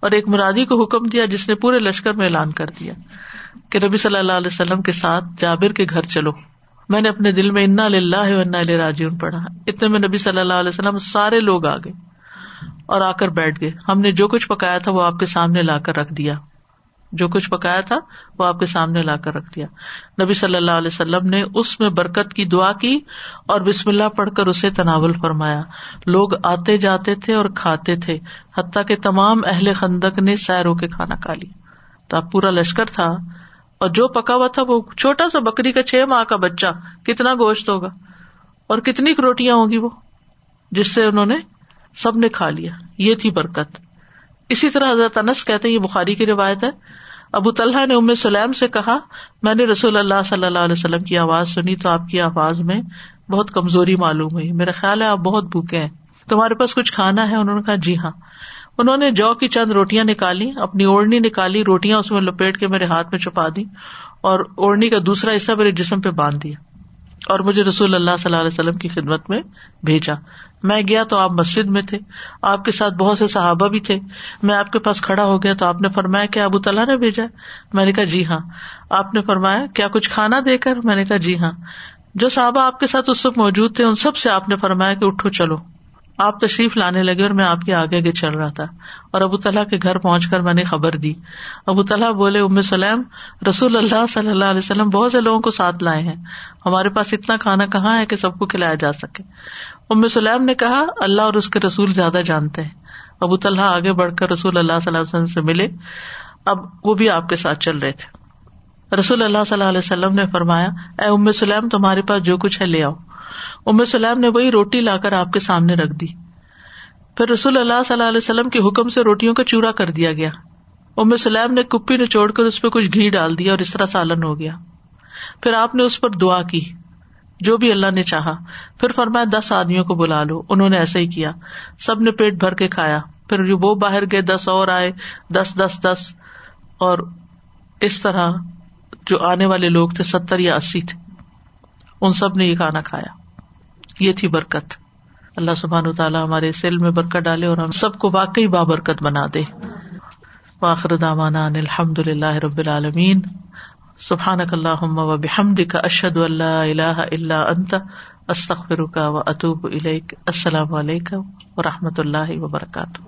اور ایک مرادی کو حکم دیا جس نے پورے لشکر میں اعلان کر دیا۔ کہ نبی صلی اللہ علیہ وسلم کے ساتھ جابر کے گھر چلو۔ میں نے اپنے دل میں انا اللہ انا راجیون پڑھا۔ اتنے میں نبی صلی اللہ علیہ وسلم سارے لوگ آ گئے اور آ کر بیٹھ گئے۔ ہم نے جو کچھ پکایا تھا وہ آپ کے سامنے لا کر رکھ دیا۔ جو کچھ پکایا تھا وہ آپ کے سامنے لا کر رکھ دیا۔ نبی صلی اللہ علیہ وسلم نے اس میں برکت کی دعا کی اور بسم اللہ پڑھ کر اسے تناول فرمایا۔ لوگ آتے جاتے تھے اور کھاتے تھے، حتیٰ کہ تمام اہل خندق نے سیرو کے کھانا کھا لی تو اب پورا لشکر تھا اور جو پکا ہوا تھا وہ چھوٹا سا بکری کا چھ ماہ کا بچہ، کتنا گوشت ہوگا؟ اور کتنی روٹیاں ہوگی وہ؟ جس سے انہوں نے سب نے کھا لیا۔ یہ تھی برکت۔ اسی طرح حضرت انس کہتے یہ بخاری کی روایت ہے۔ ابو طلحہ نے ام سلیم سے کہا، میں نے رسول اللہ صلی اللہ علیہ وسلم کی آواز سنی تو آپ کی آواز میں بہت کمزوری معلوم ہوئی۔ میرا خیال ہے آپ بہت بھوکے ہیں۔ تمہارے پاس کچھ کھانا ہے؟ انہوں نے کہا جی ہاں۔ انہوں نے جو کی چند روٹیاں نکالی، اپنی اوڑھنی نکالی، روٹیاں اس میں لپیٹ کے میرے ہاتھ میں چھپا دی اور اوڑھنی کا دوسرا حصہ میرے جسم پہ باندھ دیا اور مجھے رسول اللہ صلی اللہ علیہ وسلم کی خدمت میں بھیجا۔ میں گیا تو آپ مسجد میں تھے، آپ کے ساتھ بہت سے صحابہ بھی تھے۔ میں آپ کے پاس کھڑا ہو گیا تو آپ نے فرمایا، کیا ابو تعالیٰ نے بھیجا میں نے کہا جی ہاں۔ آپ نے فرمایا، کیا کچھ کھانا دے کر؟ میں نے کہا جی ہاں۔ جو صحابہ آپ کے ساتھ اس وقت موجود تھے، ان سب سے آپ نے فرمایا کہ اٹھو چلو۔ آپ تشریف لانے لگے اور میں آپ کے آگے آگے چل رہا تھا۔ اور ابو طلحہ کے گھر پہنچ کر میں نے خبر دی۔ ابو طلحہ بولے، ام سلیم، رسول اللہ صلی اللہ علیہ وسلم بہت سے لوگوں کو ساتھ لائے ہیں۔ ہمارے پاس اتنا کھانا کہاں ہے کہ سب کو کھلایا جا سکے۔ ام سلیم نے کہا، اللہ اور اس کے رسول زیادہ جانتے ہیں۔ ابو طلحہ آگے بڑھ کر رسول اللہ صلی اللہ علیہ وسلم سے ملے۔ اب وہ بھی آپ کے ساتھ چل رہے تھے۔ رسول اللہ صلی اللہ علیہ وسلم نے فرمایا، اے ام سلیم، تمہارے پاس جو کچھ ہے لے آؤ۔ ام سلیم نے وہی روٹی لا کر آپ کے سامنے رکھ دی۔ پھر رسول اللہ صلی اللہ علیہ وسلم کے حکم سے روٹیوں کا چورا کر دیا گیا۔ ام سلیم نے کپی نے چھوڑ کر اس پہ کچھ گھی ڈال دیا اور اس طرح سالن ہو گیا۔ پھر آپ نے اس پر دعا کی، جو بھی اللہ نے چاہا۔ پھر فرمایا، دس آدمیوں کو بلا لو۔ انہوں نے ایسا ہی کیا۔ سب نے پیٹ بھر کے کھایا۔ پھر وہ باہر گئے، دس اور آئے۔ دس دس دس۔ اور اس طرح جو آنے والے لوگ تھے، ستر یا اسی تھے۔ ان سب نے یہ کھانا کھایا۔ یہ تھی برکت۔ اللہ سبحان و تعالیٰ ہمارے سیل میں برکت ڈالے اور ہم سب کو واقعی بابرکت بنا دے۔ واخر دامانا الحمد للہ رب العالمین۔ سبحان اللہ و بحمد کا اشد اللہ اللہ اللہ انت۔ استخر کا و اطوب السلام علیکم و رحمۃ اللہ وبرکاتہ۔